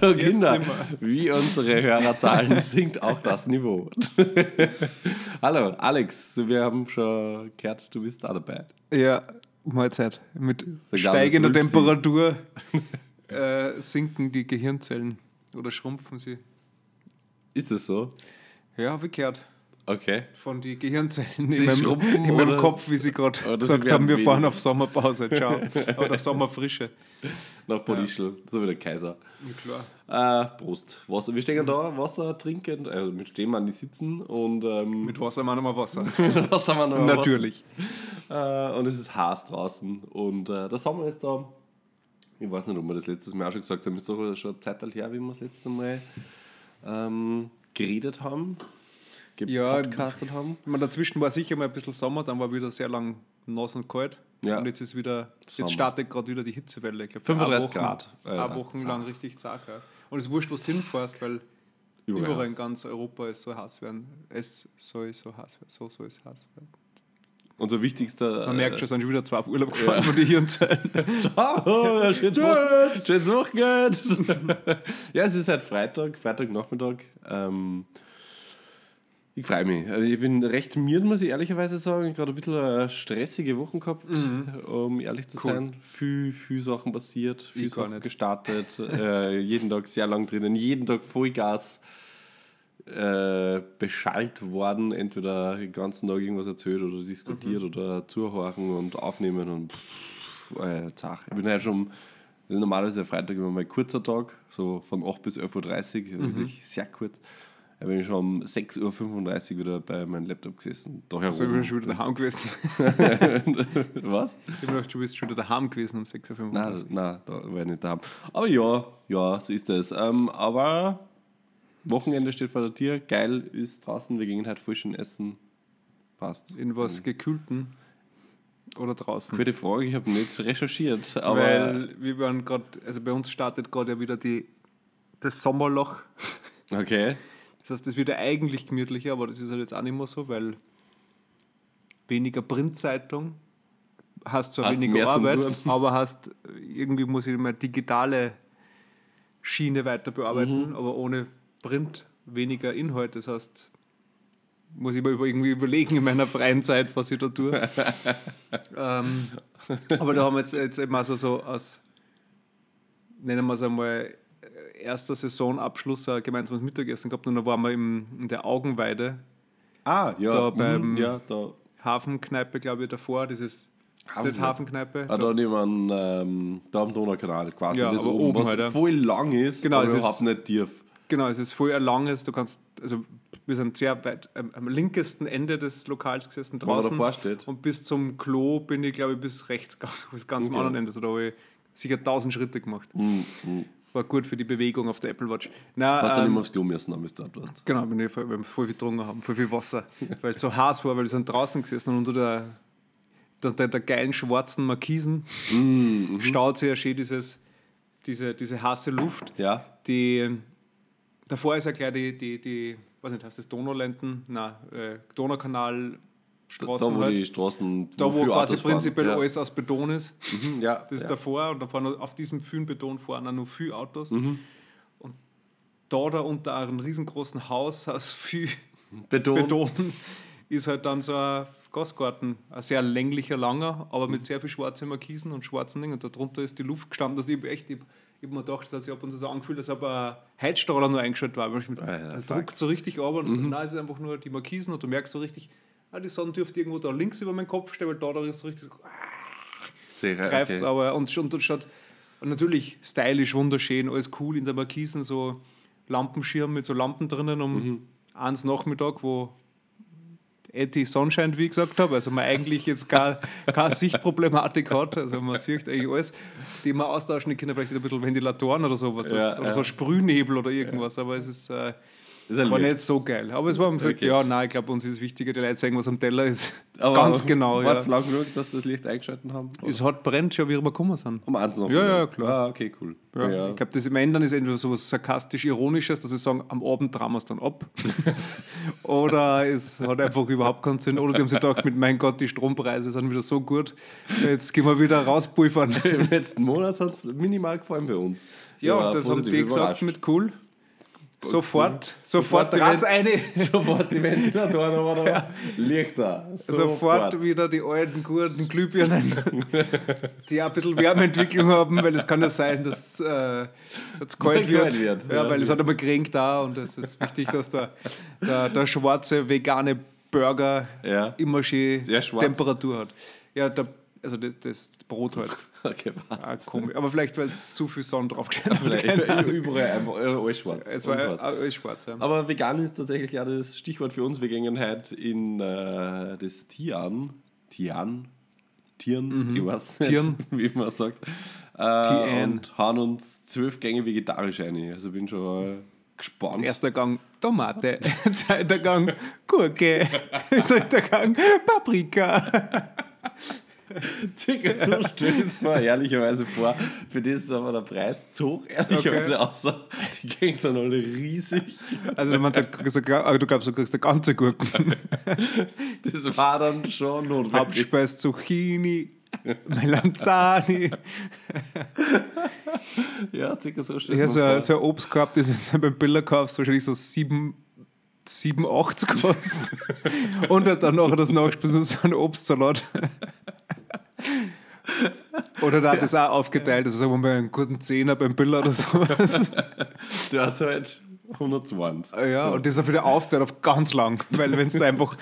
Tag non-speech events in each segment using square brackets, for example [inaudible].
Hallo Kinder. Wie unsere Hörerzahlen [laughs] sinkt auch das Niveau. [laughs] Hallo Alex, wir haben schon gehört, du bist da dabei. Ja, Mahlzeit. Mit das steigender. Temperatur [laughs] äh, sinken die Gehirnzellen oder schrumpfen sie. Ist das so? Ja, habe ich gehört. Okay. Von den Gehirnzellen in Sie meinem, schrumpfen in meinem Kopf, wie sie gerade gesagt haben, wir fahren auf Sommerpause. Ciao. [laughs] Oder Sommerfrische. Nach Bodischl, so wie der Kaiser. Ja, klar. Äh, Prost. Wasser. Wir stehen da, Wasser trinken, also wir stehen mal die sitzen und ähm, [laughs] Mit Wasser machen wir Wasser. [laughs] was haben wir noch? Natürlich. Äh, und es ist heiß draußen. Und äh, der Sommer ist da. Ich weiß nicht, ob wir das letztes Mal auch schon gesagt haben. Ist doch schon eine Zeit her, wie wir das letzte Mal ähm, geredet haben. Ja, Gepodcastet haben. Ich meine, dazwischen war sicher mal ein bisschen Sommer, dann war wieder sehr lang nass und kalt. Ja. Und jetzt ist wieder, Sommer. jetzt startet gerade wieder die Hitzewelle. Ich glaub, 35 eine Grad. Wochen, Äh, eine Wochen lang richtig zart. Ja. Und es ist wurscht, wo du hinfährst, weil Überall überall, in ganz Europa es soll heiß werden. Es soll so heiß werden. So soll es heiß werden. Unser wichtigster. Man merkt schon, es sind schon wieder zwei auf Urlaub gefahren von den Hirnzellen. [laughs] Ja, schönes, Wochen, schönes Wochenende. [laughs] ja, es ist halt Freitag, Freitagnachmittag. Ähm, ich freue mich. Also Ich bin recht miert, muss ich ehrlicherweise sagen. Ich habe gerade ein bisschen eine stressige Wochen gehabt, um ehrlich zu Mhm. Cool. sein. Viel, viel Sachen passiert, viel Ich Sachen gestartet. [laughs] äh, jeden Tag sehr lang drinnen, jeden Tag Vollgas äh, beschallt worden. Entweder den ganzen Tag irgendwas erzählt oder diskutiert Mhm. oder zuhören und aufnehmen und pff, äh, zach. Ich bin halt schon normalerweise Freitag immer mal kurzer Tag, so von 8 bis 11.30 Uhr, Mhm. wirklich sehr kurz. Da bin ich schon um 6.35 Uhr wieder bei meinem Laptop gesessen. Da Also ich bin schon wieder daheim gewesen. [laughs] Was? Ich du bist schon wieder daheim gewesen um 6.35 Uhr. Nein, nein, da war ich nicht da. Aber ja, ja, so ist es. Ähm, aber Wochenende steht vor der Tür. Geil ist draußen. Wir gehen halt frischen essen. Passt. In was gekühlten oder draußen. Gute Frage, ich habe nicht recherchiert. Aber Weil wir waren gerade, also bei uns startet gerade ja wieder die, das Sommerloch. okay. Das heißt, es wird ja eigentlich gemütlicher, aber das ist halt jetzt auch nicht mehr so, weil weniger Printzeitung, hast zwar Hast weniger Arbeit, [laughs] aber hast irgendwie muss ich mal digitale Schiene weiter bearbeiten, Mhm. aber ohne Print weniger Inhalt. Das heißt, muss ich mir irgendwie überlegen in meiner freien Zeit, was ich da tue. [laughs] ähm, aber da haben wir jetzt, jetzt eben also so aus, nennen wir es einmal, erster Saisonabschluss ein gemeinsames Mittagessen gehabt und dann waren wir im, in der Augenweide, Ah, ja. Da mhm, beim- ja, da. Hafenkneipe, glaube ich, davor, dieses ist nicht Hafenkneipe. Ah, da nehmen ähm, da am Donaukanal quasi. Ja, das oben, oben was halt, voll lang ist, Genau, aber es ist- überhaupt nicht tief. Genau, es ist voll ein langes, du kannst, also wir sind sehr weit am, am linkesten Ende des Lokals gesessen draußen. davor steht. Und bis zum Klo bin ich, glaube ich, bis rechts [laughs] bis ganz am Okay. anderen Ende. Also da habe ich sicher 1000 Schritte gemacht. Mhm, mhm. War gut für die Bewegung auf der Apple Watch. Na, Hast du ähm, nicht mehr aufs Klo müssen, dann bist du dort warst. Genau, wenn wir, wir voll viel getrunken haben, voll viel Wasser. weil es so heiß war, weil wir sind draußen gesessen und unter der, der, der, der geilen schwarzen Markisen Mhm. staut sich ja schön dieses, diese, diese heiße Luft. Ja. Die, davor ist ja gleich die, die, die was nicht, heißt das Donaulenten? Nein, äh, Donaukanal. Straßen Da, wo halt. die Straßen. da, wo quasi prinzipiell ja. alles aus Beton ist. Mhm, ja. Das ist ja. davor und da fahren auf diesem vielen Beton fahren auch nur viele Autos. Mhm. Und da, da unter einem riesengroßen Haus aus viel Beton. Beton ist halt dann so ein Gasgarten, ein sehr länglicher, langer, aber mit sehr viel schwarzen Markisen und schwarzen Dingen. Und darunter ist die Luft gestanden. Also ich habe echt, ich, ich hab mir gedacht, es hat sich ab und zu so angefühlt, als ob ein Heizstrahler nur eingeschaltet war. Weil ich mit, Ah, ja, druckt so richtig aber und so, nein, es ist einfach nur die Markisen und du merkst so richtig, ah, die Sonne dürfte irgendwo da links über meinen Kopf stehen, weil da, da ist so richtig so, Sicher, greift es okay. aber und, schon- und statt und natürlich stylisch, wunderschön, alles cool in der Markisen, so Lampenschirm mit so Lampen drinnen um Mhm. eins Nachmittag, wo eh die Sonne scheint, wie ich gesagt habe, also man eigentlich jetzt gar [laughs] keine Sichtproblematik hat, also man sieht eigentlich alles, die man austauschen können, vielleicht ein bisschen Ventilatoren oder sowas, Ja, oder ja. so Sprühnebel oder irgendwas, aber es ist, äh, war nicht so geil. Aber es war gesagt, Okay. ja, nein, ich glaube, uns ist es wichtiger, die Leute sagen, was am Teller ist. [laughs] Aber Ganz genau, ja. War es lang genug, dass das Licht eingeschalten haben? Es hat brennt schon, wie wir gekommen sind. Um eins noch. Ja, ja, klar. Ah, okay, cool. Ja. Ja. Ich glaube, das im Ende ist entweder so was sarkastisch-ironisches, dass sie sagen, am Abend drehen wir es dann ab. [laughs] oder es hat einfach überhaupt keinen Sinn. Oder die haben sich gedacht, mit mein Gott, die Strompreise sind wieder so gut, jetzt gehen wir wieder rauspulvern. [laughs] Im letzten Monat hat es minimal gefallen bei uns. Ja, und das haben die gesagt mit cool. Sofort, sofort, sofort Welt- eine. Sofort die [laughs] Ventilatoren aber da. Liegt da. Sofort wieder die alten, guten Glühbirnen, [laughs] die auch ein bisschen Wärmeentwicklung haben, weil es kann ja sein, dass äh, es kalt Kalt wird. wird, Ja, ja. weil es hat einmal geregnet da und es ist wichtig, dass der, der, der schwarze vegane Burger Ja. immer schön schwarz. Temperatur hat. Ja, der, also das, das Brot halt. Okay, passt. Ah, komisch. Aber vielleicht, weil zu viel Sonne drauf [laughs] gestellt Vielleicht überall einfach alles schwarz. Es war ja alles schwarz. Ja. Aber vegan ist tatsächlich auch das Stichwort für uns. Wir gehen heute in äh, das Tian. Tian? Tieren? Ich weiß nicht, Tieren. [laughs] wie man sagt. Äh, und haben uns zwölf Gänge vegetarisch ein. Also bin schon gespannt. Erster Gang Tomate, [laughs] zweiter Gang Gurke, dritter Gang Paprika. [laughs] Digga, so [laughs] stell ich es mir ehrlicherweise vor. Für das ist aber der Preis zu hoch, ehrlicherweise, außer die Gänge sind alle riesig. Also du meinst, du aber du glaubst, du kriegst eine ganze Gurken. [laughs] Das war dann schon notwendig. Hauptspeis Zucchini, Melanzani. Ja, circa so stell Ja, ich so, mir ein- so ein Obstkorb, das ist beim Biller kaufst, wahrscheinlich so 7, 87 kostet. Und dann nachher das Nachspiel so ein Obstsalat. Oder da hat das auch aufgeteilt, also sagen wir mal einen guten Zehner beim Biller oder sowas. Der hat halt 120. Ja, und das ist auch wieder aufteilt auf ganz lang. Weil wenn du [laughs] einfach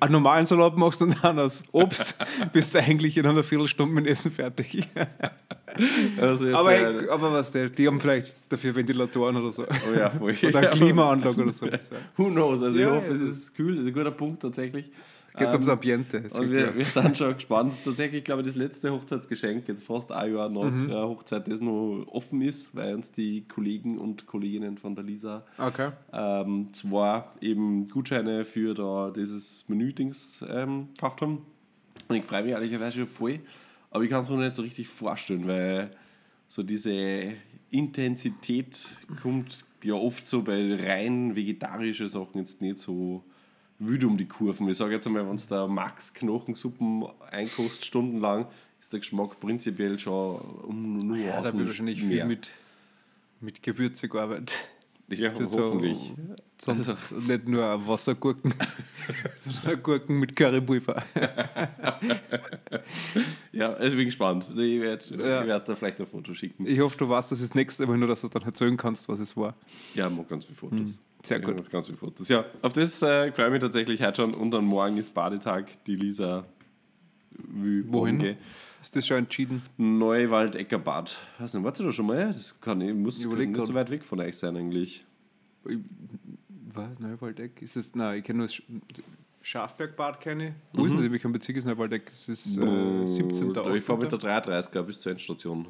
einen normalen Salat machst und dann aus Obst, bist du eigentlich in einer Viertelstunde mit Essen fertig. [laughs] Also Aber, der, aber was der, die haben vielleicht dafür Ventilatoren oder so. oh ja, voll. Oder eine [laughs] Klimaanlage oder so. Who knows? Also Ja, ich hoffe, es ist kühl. Das ist ein guter Punkt tatsächlich. Ums Ähm, Ambiente. Und wir, wir sind schon gespannt. Tatsächlich, glaube ich, das letzte Hochzeitsgeschenk, jetzt fast ein Jahr nach Mhm. äh, Hochzeit, das noch offen ist, weil uns die Kollegen und Kolleginnen von der Lisa Okay. ähm, zwar eben Gutscheine für da dieses Menü-Dings ähm, gekauft haben. Und ich freue mich ehrlicherweise schon voll. Aber ich kann es mir noch nicht so richtig vorstellen, weil so diese Intensität kommt ja oft so bei rein vegetarischen Sachen jetzt nicht so wild um die Kurven. Ich sage jetzt einmal, wenn es da Max Knochensuppen einkostet stundenlang, ist der Geschmack prinzipiell schon um Ja, da wird wahrscheinlich viel mehr. mit, mit Gewürze gearbeitet. Ja, Das hoffentlich. Sonst [laughs] nicht nur Wassergurken, [laughs] sondern Gurken mit Currypulver. [laughs] Ja, also ich bin gespannt. Also Ich werde Ja. werd da vielleicht ein Foto schicken. Ich hoffe, du weißt das ist das nächste Mal, nur dass du dann erzählen kannst, was es war. Ja, ich mache ganz viele Fotos. Hm, sehr Ich gut. ganz viele Fotos. Ja, auf das äh, freue ich mich tatsächlich heute schon. Und dann morgen ist Badetag. Die Lisa will Wohin? baden gehen. Ist das schon entschieden? Neuwaldecker-Bad. Warst du da schon mal? Das kann ich, muss Ich überleg nicht so weit weg von euch sein eigentlich. Ich- Was? Neuwaldeck? Ist das, nein, ich kenne nur das Sch- Schafbergbad, kenne. Wo ist denn welchem Bezirk ist Neuwaldeck? Das ist äh, 17. Da, ich fahre mit 18.. der 33er bis zur Endstation.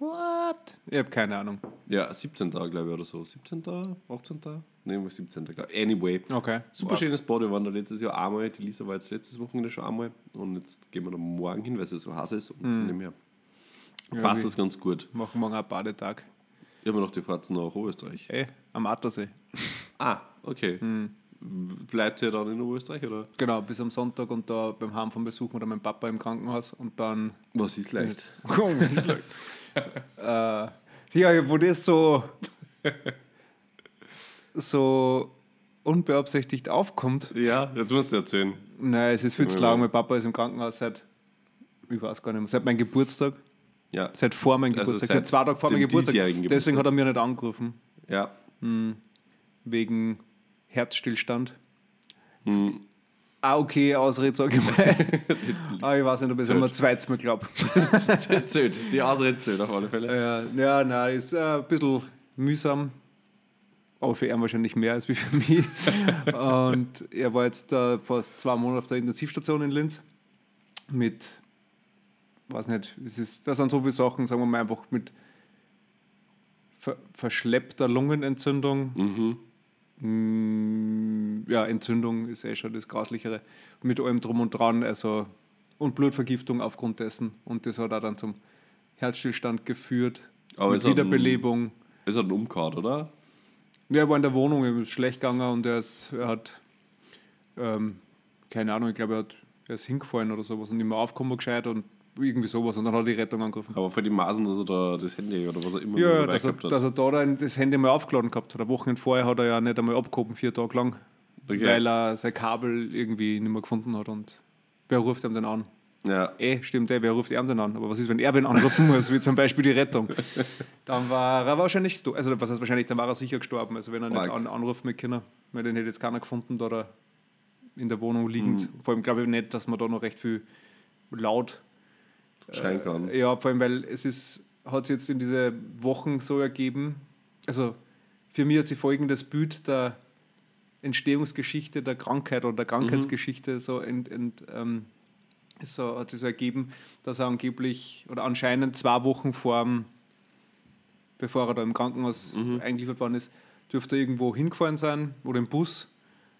What? Ich habe keine Ahnung. Ja, 17. glaube ich oder so. 17. 18. Nein, 17. glaube ich. Anyway. Okay. Super schönes. Wir waren da letztes Jahr einmal. Die Lisa war jetzt letztes Wochenende schon einmal. Und jetzt gehen wir da morgen hin, weil es so heiß ist. Und von dem her Ja, passt wir das ganz gut. machen morgen einen Badetag. Ich habe noch die Fahrt nach Oberösterreich. Ey, am Attersee. Ah, okay. Bleibt ihr dann in Oberösterreich oder? Genau, bis am Sonntag und da beim Heimfahren besuchen wir dann meinen Papa im Krankenhaus und dann. Was ist leicht? [laughs] äh, ja, wo das so. so unbeabsichtigt aufkommt. Ja, jetzt musst du erzählen. Nein, es ist viel zu lang. Mein Papa ist im Krankenhaus seit. Ich weiß gar nicht mehr. Seit meinem Geburtstag. Ja, Seit vor meinem Also Geburtstag. seit Seit zwei Tagen vor meinem Geburtstag. diesjährigen Deswegen Geburtstag. hat er mir nicht angerufen. ja. Wegen Herzstillstand. Hm. Ah, okay, Ausrede, sage [laughs] ich mal. Aber ich weiß nicht, ob ich es mir zweites Mal glaube. [laughs] zählt. Die Ausrede zählt auf alle Fälle. Ja, ja, nein, ist äh, ein bisschen mühsam. Aber für ihn wahrscheinlich mehr als wie für mich. [laughs] Und er war jetzt äh, fast zwei Monate auf der Intensivstation in Linz. Mit, weiß nicht, es ist, das sind so viele Sachen, sagen wir mal einfach mit ver verschleppter Lungenentzündung. Mm, ja, Entzündung ist eh schon das Grauslichere. Mit allem drum und dran, also und Blutvergiftung aufgrund dessen. Und das hat auch dann zum Herzstillstand geführt. Aber mit Wiederbelebung. Es hat einen Umkaut, oder? Ja, er war in der Wohnung, ihm ist schlecht gegangen und er, ist, er hat, ähm, keine Ahnung, ich glaube, er, hat, er ist hingefallen oder sowas und nicht mehr aufgekommen gescheit und irgendwie sowas und dann hat er die Rettung angegriffen. Aber für die Maßen, dass er da das Handy oder was er immer Ja, dass, er, hat. dass er da das Handy mal aufgeladen gehabt hat. Ein Wochenende vorher hat er ja nicht einmal abgehoben, vier Tage lang, Okay. weil er sein Kabel irgendwie nicht mehr gefunden hat und wer ruft ihm denn an? ja. Eh, stimmt, eh, wer ruft ihm denn an? Aber was ist, wenn er wen anrufen muss, wie zum Beispiel die Rettung? [laughs] Dann war er wahrscheinlich, also was heißt wahrscheinlich, dann war er sicher gestorben. Also wenn er nicht an, anruft mit Kindern, weil den hätte jetzt keiner gefunden, da er in der Wohnung liegend. Mhm. Vor allem glaube ich nicht, dass man da noch recht viel laut Schreien kann. ja, vor allem, weil es ist, hat sich jetzt in diese Wochen so ergeben, also für mich hat sich folgendes Bild der Entstehungsgeschichte der Krankheit oder der Krankheitsgeschichte so, ent, ent, ähm, so hat sich so ergeben, dass er angeblich oder anscheinend zwei Wochen vor dem, bevor er da im Krankenhaus eingeliefert worden ist, dürfte er irgendwo hingefallen sein oder im Bus,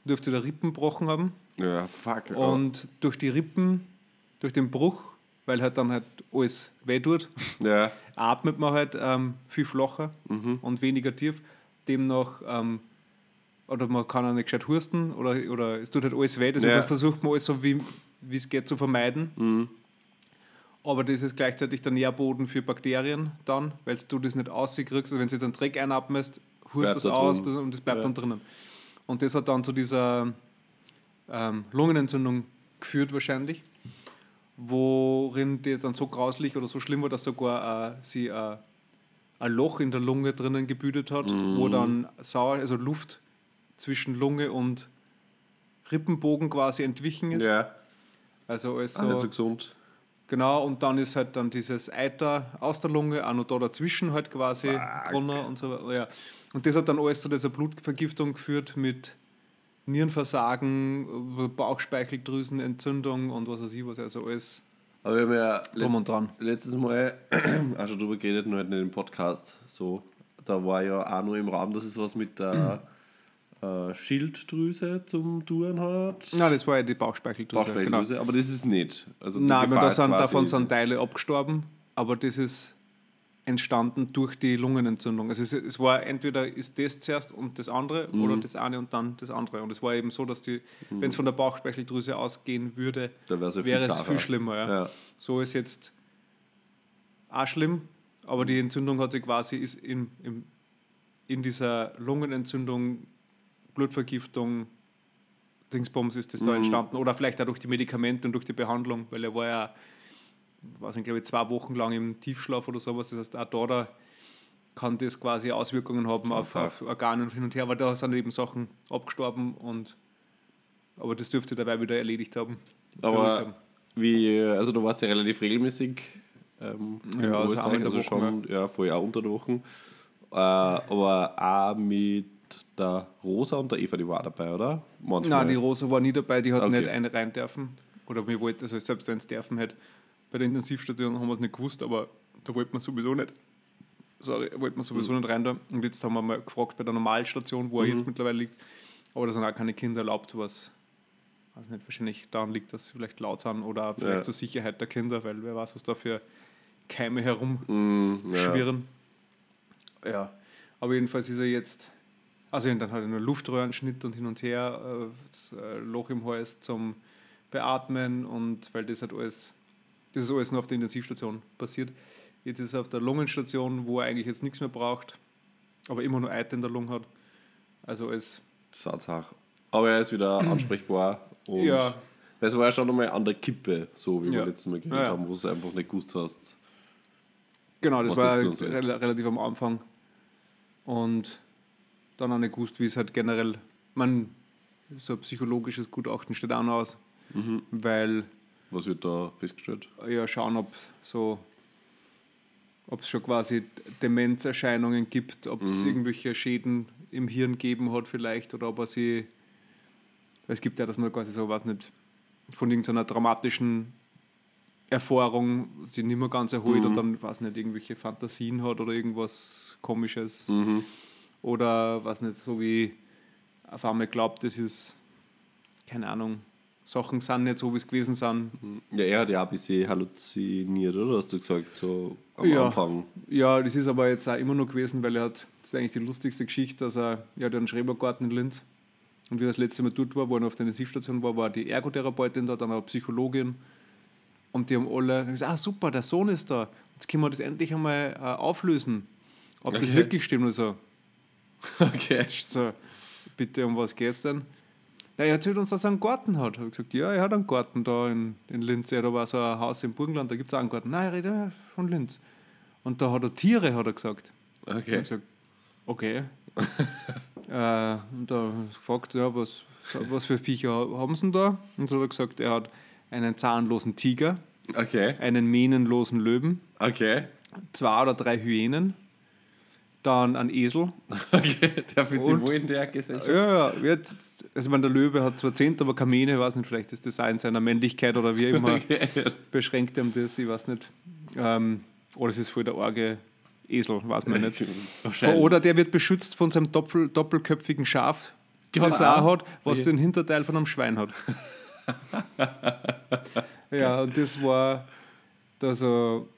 dürfte der Rippen gebrochen haben. Ja, fuck. Und durch die Rippen, durch den Bruch, weil halt dann halt alles weh tut, ja. atmet man halt ähm, viel flacher und weniger tief. Demnach, ähm, oder man kann auch nicht gescheit husten oder, oder es tut halt alles weh, deswegen Ja. versucht man alles so wie es geht zu vermeiden. Aber das ist gleichzeitig der Nährboden für Bakterien dann, weil du das nicht auskriegst. Also wenn du jetzt einen Dreck einatmest, hust das da aus das, und das bleibt Ja. dann drinnen. Und das hat dann zu dieser ähm, Lungenentzündung geführt wahrscheinlich, worin die dann so grauslich oder so schlimm war, dass sogar äh, sie äh, ein Loch in der Lunge drinnen gebildet hat, wo Mhm. dann Sauer, also Luft zwischen Lunge und Rippenbogen quasi entwichen ist. Ja. Also alles Ah, nicht so so, gesund. genau, und dann ist halt dann dieses Eiter aus der Lunge auch noch da dazwischen halt quasi drunter und so ja. Und das hat dann alles zu dieser Blutvergiftung geführt mit Nierenversagen, Bauchspeicheldrüsenentzündung und was weiß ich was, also alles Aber wir haben ja drum und dran. letztes Mal [clears throat] auch schon drüber geredet, nur halt nicht im Podcast. So, da war ja auch nur im Raum, dass es was mit der [clears throat] äh, Schilddrüse zum tun hat. Nein, das war ja die Bauchspeicheldrüse. Genau. Bauchspeicheldrüse, aber das ist nicht. Also Nein, da sind, davon sind Teile abgestorben, aber das ist entstanden durch die Lungenentzündung. Also es, es war entweder ist das zuerst und das andere Mhm. oder das eine und dann das andere. Und es war eben so, dass die, wenn es von der Bauchspeicheldrüse ausgehen würde, Da viel wäre es viel schlimmer. Ja. Ja. So ist jetzt auch schlimm, aber die Entzündung hat sich quasi ist in, in, in dieser Lungenentzündung, Blutvergiftung, Dingsbums ist das da entstanden. Oder vielleicht auch durch die Medikamente und durch die Behandlung, weil er war ja, weiß nicht, glaube ich, zwei Wochen lang im Tiefschlaf oder sowas. Das heißt, auch da, kann das quasi Auswirkungen haben auf, auf Organe und hin und her, weil da sind eben Sachen abgestorben und aber das dürfte dabei wieder erledigt haben. Aber haben. wie, also du warst ja relativ regelmäßig ähm, Ja, also also schon, ja, vorher auch unter der Woche. Äh, aber auch mit der Rosa und der Eva, die war dabei, oder? Manchmal. Nein, die Rosa war nie dabei, die hat Okay. nicht eine rein dürfen. Oder wir wollten, also selbst wenn es dürfen hätte, bei der Intensivstation haben wir es nicht gewusst, aber da wollte man sowieso nicht. Sorry, wollte man sowieso nicht rein da. Und jetzt haben wir mal gefragt bei der Normalstation, wo er jetzt mittlerweile liegt. Aber da sind auch keine Kinder erlaubt, was weiß nicht, wahrscheinlich daran liegt, dass sie vielleicht laut sind oder vielleicht Ja. zur Sicherheit der Kinder, weil wer weiß, was da für Keime herum Mm, ja. Ja, aber jedenfalls ist er jetzt, also dann hat er einen Luftröhrenschnitt und hin und her, äh, das äh, Loch im Hals zum Beatmen und weil das hat alles, das ist alles nur auf der Intensivstation passiert. Jetzt ist er auf der Lungenstation, wo er eigentlich jetzt nichts mehr braucht, aber immer nur Eiter in der Lunge hat. Also alles, Satzach. Aber er ist wieder [clears throat] ansprechbar. Und Ja. Es war ja schon einmal an der Kippe, so wie Ja. wir letztes Mal geredet Ja, haben, wo du einfach nicht gewusst hast. genau, das war relativ am Anfang. Und dann auch nicht gewusst, wie es halt generell, man, so ein psychologisches Gutachten steht auch noch aus, Mhm. weil Was wird da festgestellt? ja schauen, ob so ob es schon quasi Demenzerscheinungen gibt, ob es irgendwelche Schäden im Hirn geben hat vielleicht oder ob er sie es gibt ja, dass man quasi so, weiß nicht, von irgendeiner dramatischen Erfahrung sich nicht mehr ganz erholt und dann, weiß nicht, irgendwelche Fantasien hat oder irgendwas komisches Mhm. Oder, weiß nicht, so wie auf einmal glaubt, das ist, keine Ahnung, Sachen sind nicht so, wie es gewesen sind. Ja, er hat ja auch ein bisschen halluziniert, oder? Hast du gesagt, so am Ja. Anfang. Ja, das ist aber jetzt auch immer noch gewesen, weil er hat, das ist eigentlich die lustigste Geschichte, dass er, ja einen Schrebergarten in Linz und wie er das letzte Mal dort war, wo er auf der Intensivstation war, war die Ergotherapeutin da, dann eine Psychologin und die haben alle gesagt, ah super, der Sohn ist da, jetzt können wir das endlich einmal äh, auflösen, ob das Okay. wirklich stimmt und so. [laughs] Okay. so, bitte, um was geht's denn? Na, er erzählt uns, dass er einen Garten hat. Habe ich gesagt, ja, er hat einen Garten da in, in Linz. Ja, da war so ein Haus im Burgenland, da gibt es auch einen Garten. Nein, ich rede von Linz. Und da hat er Tiere, hat er gesagt. Ich Okay. habe gesagt, okay. [laughs] äh, und da ich gefragt, ja, was, was für Viecher haben sie denn da? Und da hat er gesagt, er hat einen zahnlosen Tiger, Okay. einen mähnenlosen Löwen, Okay. zwei oder drei Hyänen, dann einen Esel. [laughs] Okay. Der in der Gesellschaft. Ja, ja. wird- Also, ich meine, der Löwe hat zwar Zehnt, aber ich weiß nicht, vielleicht ist das in seiner Männlichkeit oder wie immer [laughs] Okay. beschränkt ihm das, ich weiß nicht. Ähm, oder es ist voll der arge Esel, weiß man nicht. [laughs] Oder der wird beschützt von seinem Doppel, doppelköpfigen Schaf, Ja, das auch. hat, was den Hinterteil von einem Schwein hat. ja, und das war da so,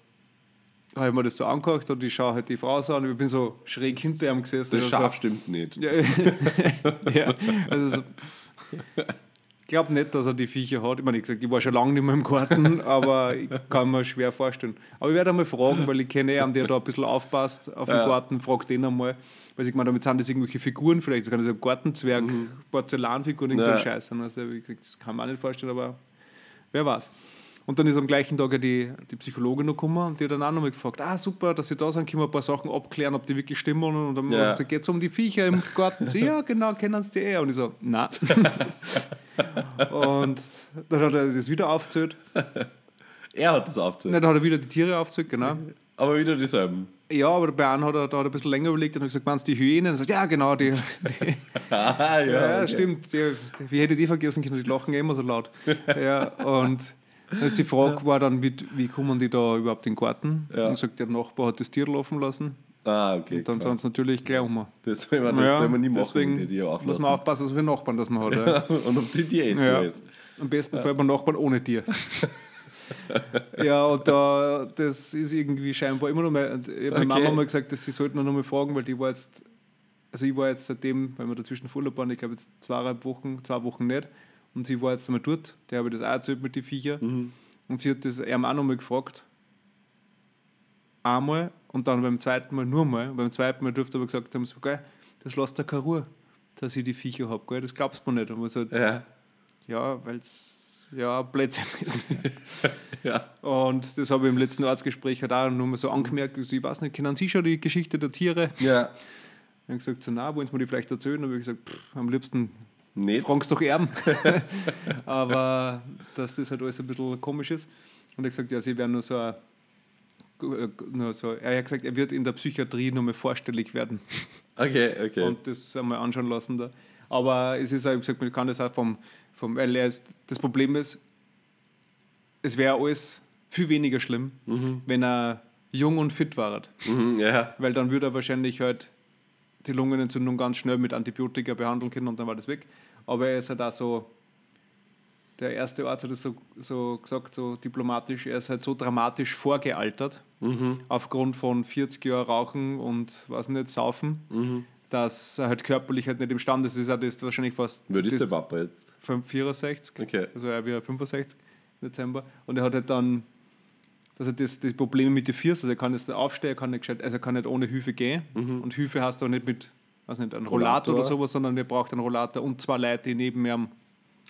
habe ich mir das so angeguckt und ich schaue halt die Frau so an und ich bin so schräg hinter ihm gesessen. Das und so, Schaf stimmt nicht. ja, [laughs] ja, also so, ich glaube nicht, dass er die Viecher hat. Ich meine, ich, gesagt, ich war schon lange nicht mehr im Garten, [laughs] aber ich kann mir schwer vorstellen. Aber ich werde einmal fragen, weil ich kenne einen, der da ein bisschen aufpasst auf den Ja. Garten, frag den einmal. Weil ich meine, damit sind das irgendwelche Figuren vielleicht, das kann das ein Gartenzwerg, Porzellanfiguren, irgend so ein Mhm. Ja. Scheiß sein. Also, wie gesagt, das kann man auch nicht vorstellen, aber wer weiß. Und dann ist am gleichen Tag ja die, die Psychologin noch gekommen und die hat dann auch noch mal gefragt, ah super, dass Sie da sind, können wir ein paar Sachen abklären, ob die wirklich stimmen. Und dann Ja. gesagt, geht es um die Viecher im Garten? Sie, ja genau, kennen Sie die eh. Und ich so, nein. [laughs] und dann hat er das wieder aufgezählt. Er hat das. Nein, dann hat er wieder die Tiere aufgezählt, genau. Aber wieder dieselben. Ja, aber bei einem hat er, da hat er ein bisschen länger überlegt und hat gesagt, meinst du die Hyänen? Und er sagt, ja genau, die, [laughs] die Ah, ja. Ja, okay. stimmt. Die, die, wie hätte ich die vergessen können? Die lachen eh immer so laut. ja, und also die Frage war dann, wie, wie kommen die da überhaupt in den Garten? Ja. Und gesagt, der Nachbar hat das Tier laufen lassen. Ah, okay. Und dann sind sie natürlich gleich um. Das soll man, das soll man nie machen, deswegen die Tiere muss auflassen. man aufpassen, was für Nachbarn das man hat. Ja. [laughs] Und ob die Tier eh Ja. ist. Am besten Fall bei Nachbarn ohne Tier. [laughs] ja, und da, das ist irgendwie scheinbar immer noch mal. Ich habe Okay. meiner Mama mal gesagt, dass sie sollten noch mal fragen, weil die war jetzt, also ich war jetzt seitdem, weil wir dazwischen Urlaub waren, ich glaube jetzt zweieinhalb Wochen, zwei Wochen nicht. Und sie war jetzt einmal dort, der habe ich das auch erzählt mit den Viecher. Mhm. Und sie hat das ihm auch noch mal gefragt. Einmal und dann beim zweiten Mal nur mal. Beim zweiten Mal durfte aber gesagt haben, so, geil, das lässt da keine Ruhe, dass ich die Viecher habe, gell? das glaubst du mir nicht. Und man so, Ja. ja, weil es ja Blödsinn ist. [laughs] Ja. Und das habe ich im letzten Arztgespräch halt auch nur mal so angemerkt, also ich weiß nicht, kennen Sie schon die Geschichte der Tiere? Ja. Ich habe gesagt, so, na, wollen Sie mir die vielleicht erzählen? Dann habe ich gesagt, pff, am liebsten Nicht. fragst doch Erben. [laughs] Aber dass das halt alles ein bisschen komisch ist. Und er hat gesagt, ja, Sie werden nur so ein, nur so, er hat gesagt, er wird in der Psychiatrie nur mal vorstellig werden Okay, okay. und das einmal anschauen lassen da. Aber es ist auch, ich gesagt, man kann das auch vom, vom weil ist, das Problem ist, es wäre alles viel weniger schlimm, wenn er jung und fit war. mhm, ja. Weil dann würde er wahrscheinlich halt die Lungenentzündung ganz schnell mit Antibiotika behandeln können und dann war das weg. Aber er ist halt auch so, der erste Arzt hat es so, so gesagt, so diplomatisch, er ist halt so dramatisch vorgealtert, aufgrund von 40 Jahren Rauchen und was nicht, Saufen, dass er halt körperlich halt nicht imstande ist. Das ist wahrscheinlich fast Wird ist der Papa jetzt? 64, Okay. also er wäre 65 im Dezember. Und er hat halt dann, dass er das, das Problem mit den Füßen, also er kann jetzt nicht aufstehen, er kann nicht, gescheit, also er kann nicht ohne Hilfe gehen. Und Hilfe heißt auch nicht mit, weiß nicht, einem Rollator, Rollator. oder sowas, sondern er braucht einen Rollator und zwei Leute, die neben ihm,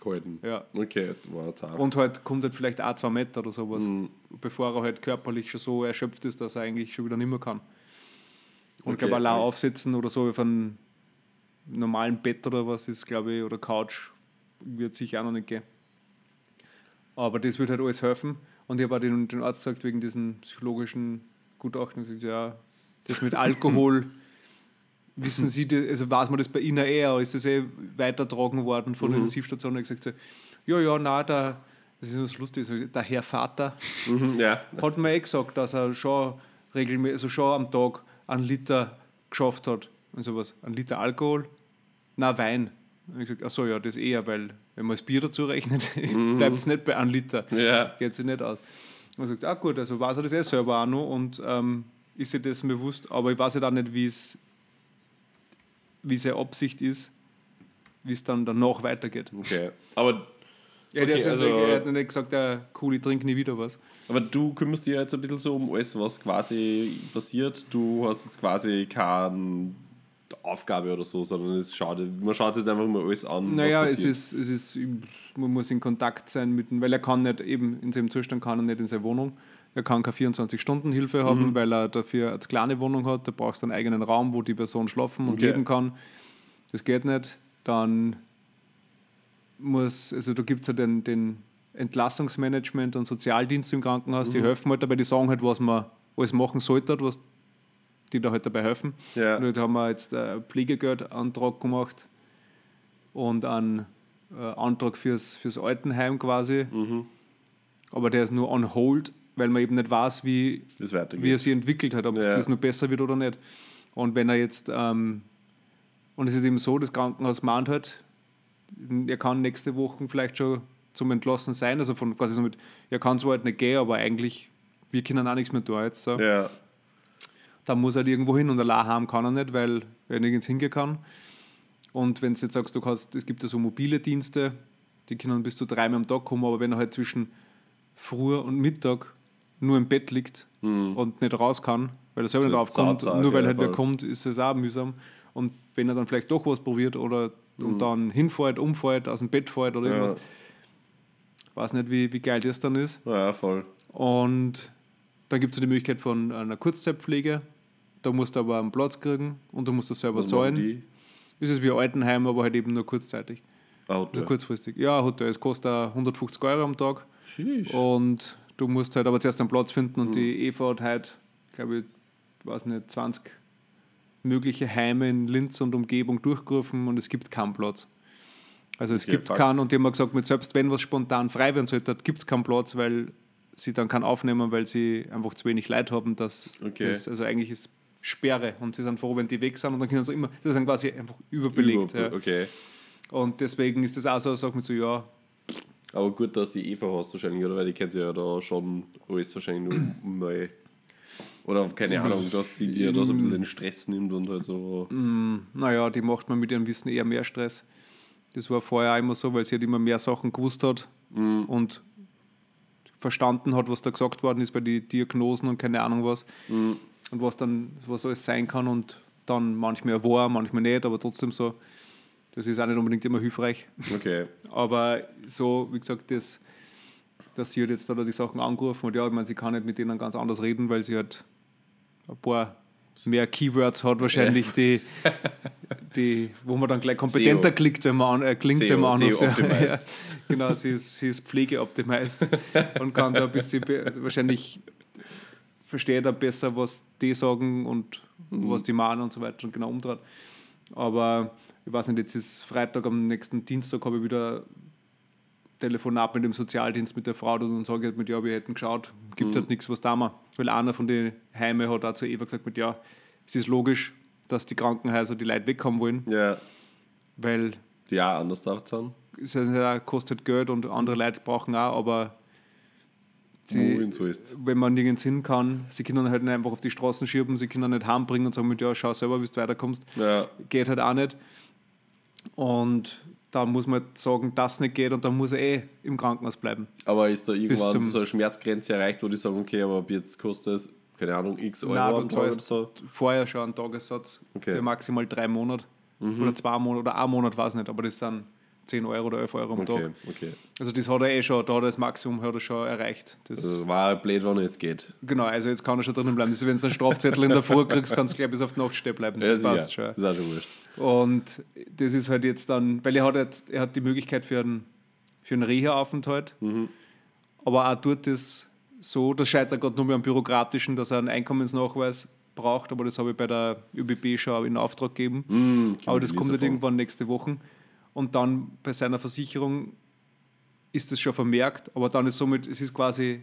Gehalten. ja. Okay, war zart. Und halt kommt halt vielleicht auch zwei Meter oder sowas, Mhm. bevor er halt körperlich schon so erschöpft ist, dass er eigentlich schon wieder nicht mehr kann. Und ich Okay, glaube, allein okay. aufsitzen oder so auf einem normalen Bett oder was ist, glaube ich, oder Couch, wird sicher auch noch nicht gehen. Aber das wird halt alles helfen. Und ich habe auch den, den Arzt gesagt, wegen diesen psychologischen Gutachten, gesagt, ja, das mit Alkohol, wissen Sie, also weiß man das bei Ihnen eher, ist das eh weitertragen worden von der Intensivstation? Und ich gesagt, so, ja, ja, nein, der, das ist nur das Lustige, so, der Herr Vater Mhm, ja. hat mir eh gesagt, dass er schon regelmäßig, also schon am Tag einen Liter geschafft hat und sowas. Ein Liter Alkohol, na Wein. Und ich gesagt, ach so, ja, das eher, weil wenn man das Bier dazu rechnet, [laughs] bleibt es nicht bei einem Liter. Ja. Geht sich nicht aus. Und sagt, ah gut, also weiß er das eh selber auch noch und ähm, ist sich dessen bewusst, aber ich weiß halt auch nicht, wie es wie seine Absicht ist, wie es dann danach weitergeht. Okay. Aber, Er, hat Okay, jetzt also- er hat nicht gesagt, ja, cool, ich trinke nie wieder was. aber du kümmerst dich jetzt ein bisschen so um alles, was quasi passiert. Du hast jetzt quasi keine Aufgabe oder so, sondern es schaut, man schaut sich jetzt einfach mal alles an. Naja, es ist, es ist, man muss in Kontakt sein mit dem, weil er kann nicht, eben in seinem Zustand kann er nicht in seine Wohnung. Er kann keine 24-Stunden-Hilfe haben, Mhm. weil er dafür eine kleine Wohnung hat. Da brauchst du einen eigenen Raum, wo die Person schlafen und Okay. leben kann. Das geht nicht. Dann muss, also da gibt es ja den, den Entlassungsmanagement und Sozialdienst im Krankenhaus, Mhm. die helfen halt dabei, die sagen halt, was man alles machen sollte, was die da halt dabei helfen. Ja. Und da haben wir jetzt einen Pflegegeldantrag gemacht und einen äh, Antrag fürs, fürs Altenheim quasi. Mhm. Aber der ist nur on hold, weil man eben nicht weiß, wie, wie er sich entwickelt hat, ob Ja. es jetzt noch besser wird oder nicht. Und wenn er jetzt, ähm, und es ist eben so, das Krankenhaus mahnt halt, er kann nächste Woche vielleicht schon zum Entlassen sein, also von quasi so mit, er kann zwar halt nicht gehen, aber eigentlich, wir können auch nichts mehr tun jetzt. So. ja. Dann muss er halt irgendwo hin und allein haben kann er nicht, weil er nirgends hingehen kann. Und wenn du jetzt sagst, du kannst, es gibt ja so mobile Dienste, die können bis zu dreimal am Tag kommen, aber wenn er halt zwischen Früh und Mittag nur im Bett liegt und nicht raus kann, weil er selber nicht Das aufkommt, saugt auch, nur weil ja, halt wer kommt, ist es auch mühsam. Und wenn er dann vielleicht doch was probiert oder und dann hinfällt, umfällt, aus dem Bett fällt oder irgendwas, Ja. weiß nicht, wie, wie geil das dann ist. ja, voll. Und dann gibt es die Möglichkeit von einer Kurzzeitpflege. Da musst du aber einen Platz kriegen und du musst das selber Was zahlen. die? Ist es wie ein Altenheim, aber halt eben nur kurzzeitig. Ah, Also Hotel. kurzfristig. Ja, Hotel. Es kostet auch 150 Euro am Tag. Sheesh. Und du musst halt aber zuerst einen Platz finden und Mhm. die Eva hat heute, glaube ich, weiß nicht, 20 mögliche Heime in Linz und Umgebung durchgerufen und es gibt keinen Platz. Also es Okay, gibt fuck. keinen und die haben gesagt, mit selbst wenn was spontan frei werden sollte, gibt es keinen Platz, weil sie dann keinen aufnehmen, weil sie einfach zu wenig Leid haben. Dass Okay. das, also eigentlich ist Sperre und sie sind froh, wenn die weg sind und dann können sie immer, das dann quasi einfach überbelegt. Über- ja. Okay. Und deswegen ist das auch so, sagt man so, ja, Aber gut, dass die Eva hast wahrscheinlich, oder? Weil die kennt ja da schon alles wahrscheinlich nur [clears throat] mal. Oder keine Ahnung, dass sie dir da so ein bisschen den Stress nimmt und halt so. naja, die macht man mit ihrem Wissen eher mehr Stress. Das war vorher auch immer so, weil sie halt immer mehr Sachen gewusst hat und verstanden hat, was da gesagt worden ist bei den Diagnosen und keine Ahnung was. Und was dann, was alles sein kann und dann manchmal war, manchmal nicht, aber trotzdem so. Das ist auch nicht unbedingt immer hilfreich. Okay. Aber so, wie gesagt, das, dass sie halt jetzt da die Sachen angerufen hat, ja, ich meine, sie kann nicht mit denen ganz anders reden, weil sie halt ein paar mehr Keywords hat wahrscheinlich, die, [laughs] die, wo man dann gleich kompetenter SEO. klickt, wenn man an, äh, klingt, SEO, wenn man anruft. Ja, SEO-optimized. ja, genau, sie ist, sie ist pflegeoptimized und kann da ein bisschen wahrscheinlich versteht er besser, was die sagen und was die meinen und so weiter und genau umdreht. Aber ich weiß nicht, jetzt ist Freitag, am nächsten Dienstag habe ich wieder Telefonat mit dem Sozialdienst mit der Frau und dann sage ich halt mit, ja, wir hätten geschaut, gibt halt nichts, was da wir. Weil einer von den Heimen hat auch zu Eva gesagt mit, ja, es ist logisch, dass die Krankenhäuser die Leute weghaben wollen, Ja. weil Die auch anders sind. es ja auch kostet Geld und andere Leute brauchen auch, aber die- so ist wenn man nirgends hin kann, sie können halt nicht einfach auf die Straßen schieben, sie können nicht heimbringen und sagen mit, ja, schau selber, wie du weiterkommst. Ja. Geht halt auch nicht. Und da muss man halt sagen, dass nicht geht und dann muss er eh im Krankenhaus bleiben. Aber ist da irgendwann so eine Schmerzgrenze erreicht, wo die sagen, okay, aber ab jetzt kostet es, keine Ahnung, x Euro Nein, am Tag oder so? vorher schon einen Tagessatz Okay. Mhm. für maximal drei Monate oder zwei Monate oder ein Monat, weiß nicht, aber das sind 10 Euro oder 11 Euro am Okay, Tag. okay. Also das hat er eh schon, da hat er das Maximum hat er schon erreicht. Das, Also war blöd, wenn er jetzt geht. Genau, also jetzt kann er schon drinnen bleiben. Das ist, wenn du einen Strafzettel in der Früh kriegst, kannst du gleich bis auf die Nacht stehen bleiben. Das sicher. passt schon. Das ist auch schon wurscht. Und das ist halt jetzt dann, weil er hat jetzt, er hat die Möglichkeit für einen, für einen Reha-Aufenthalt, aber auch dort ist so, das scheitert gerade nur mehr am Bürokratischen, dass er einen Einkommensnachweis braucht, aber das habe ich bei der ÖBB schon in Auftrag gegeben. Mhm, aber das kommt halt irgendwann nächste Woche. Und dann bei seiner Versicherung ist das schon vermerkt, aber dann ist somit, es ist quasi,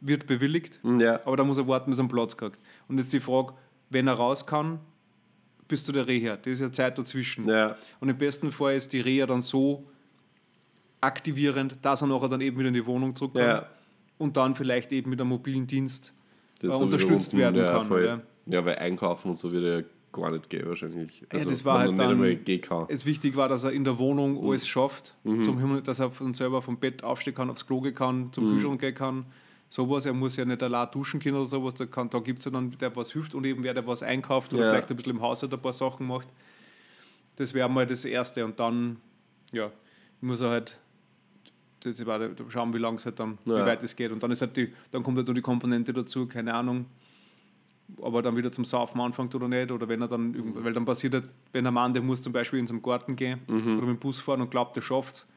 wird bewilligt, Ja. aber da muss er warten, bis er einen Platz kriegt. Und jetzt die Frage, wenn er raus kann, bis zu der Reha. Das ist ja Zeit dazwischen. Ja. Und im besten Fall ist die Reha dann so aktivierend, dass er nachher dann eben wieder in die Wohnung zurückkommt Ja. und dann vielleicht eben mit einem mobilen Dienst Das äh, unterstützt unten, werden kann. Ja, weil einkaufen und so wird ja gar nicht gehen wahrscheinlich. Also, das war halt dann-. Es wichtig war, dass er in der Wohnung Mhm. alles schafft, zum Himmel, dass er von selber vom Bett aufstehen kann, aufs Klo gehen kann, Mhm. zum Kühlschrank gehen kann. Sowas, er muss ja nicht allein duschen können oder sowas, da, kann- da gibt es ja dann, der was hilft und eben wer, der was einkauft oder Ja. vielleicht ein bisschen im Haushalt ein paar Sachen macht. Das wäre mal das Erste und dann, ja, muss er halt auch- schauen, wie lang es halt dann, wie Ja. weit es geht. Und dann ist halt die, dann kommt halt noch die Komponente dazu, keine Ahnung, ob er dann wieder zum Saufen anfängt oder nicht, oder wenn er dann, irgend- weil dann passiert halt, wenn ein Mann, der muss zum Beispiel in seinem Garten gehen oder mit dem Bus fahren und glaubt, er schafft's,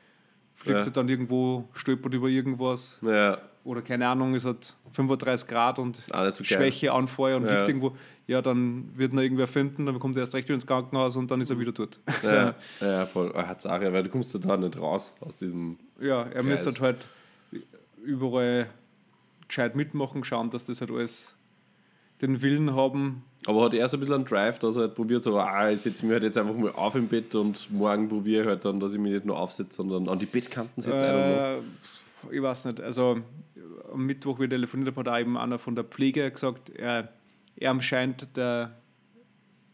fliegt Ja. er dann irgendwo, stolpert über irgendwas Ja, oder keine Ahnung, es hat 35 Grad und nicht so. Schwäche, Anfall und Ja. liegt irgendwo, ja, dann wird ihn irgendwer finden, dann kommt er erst recht wieder ins Krankenhaus und dann ist er wieder tot. ja, [laughs] ja, voll. Er hat's auch, ja, weil du kommst da nicht raus aus diesem. Ja, er Kreis. müsste halt überall gescheit mitmachen, schauen, dass das halt alles den Willen haben. Aber hat er so ein bisschen einen Drive, dass er halt probiert, so, ah, ich setze mich halt jetzt einfach mal auf im Bett und morgen probiere ich halt dann, dass ich mich nicht nur aufsetze, sondern an die Bettkanten setze. Äh, ich weiß nicht, also am Mittwoch, wie telefoniert habe, hat auch eben einer von der Pflege gesagt, er, er scheint der,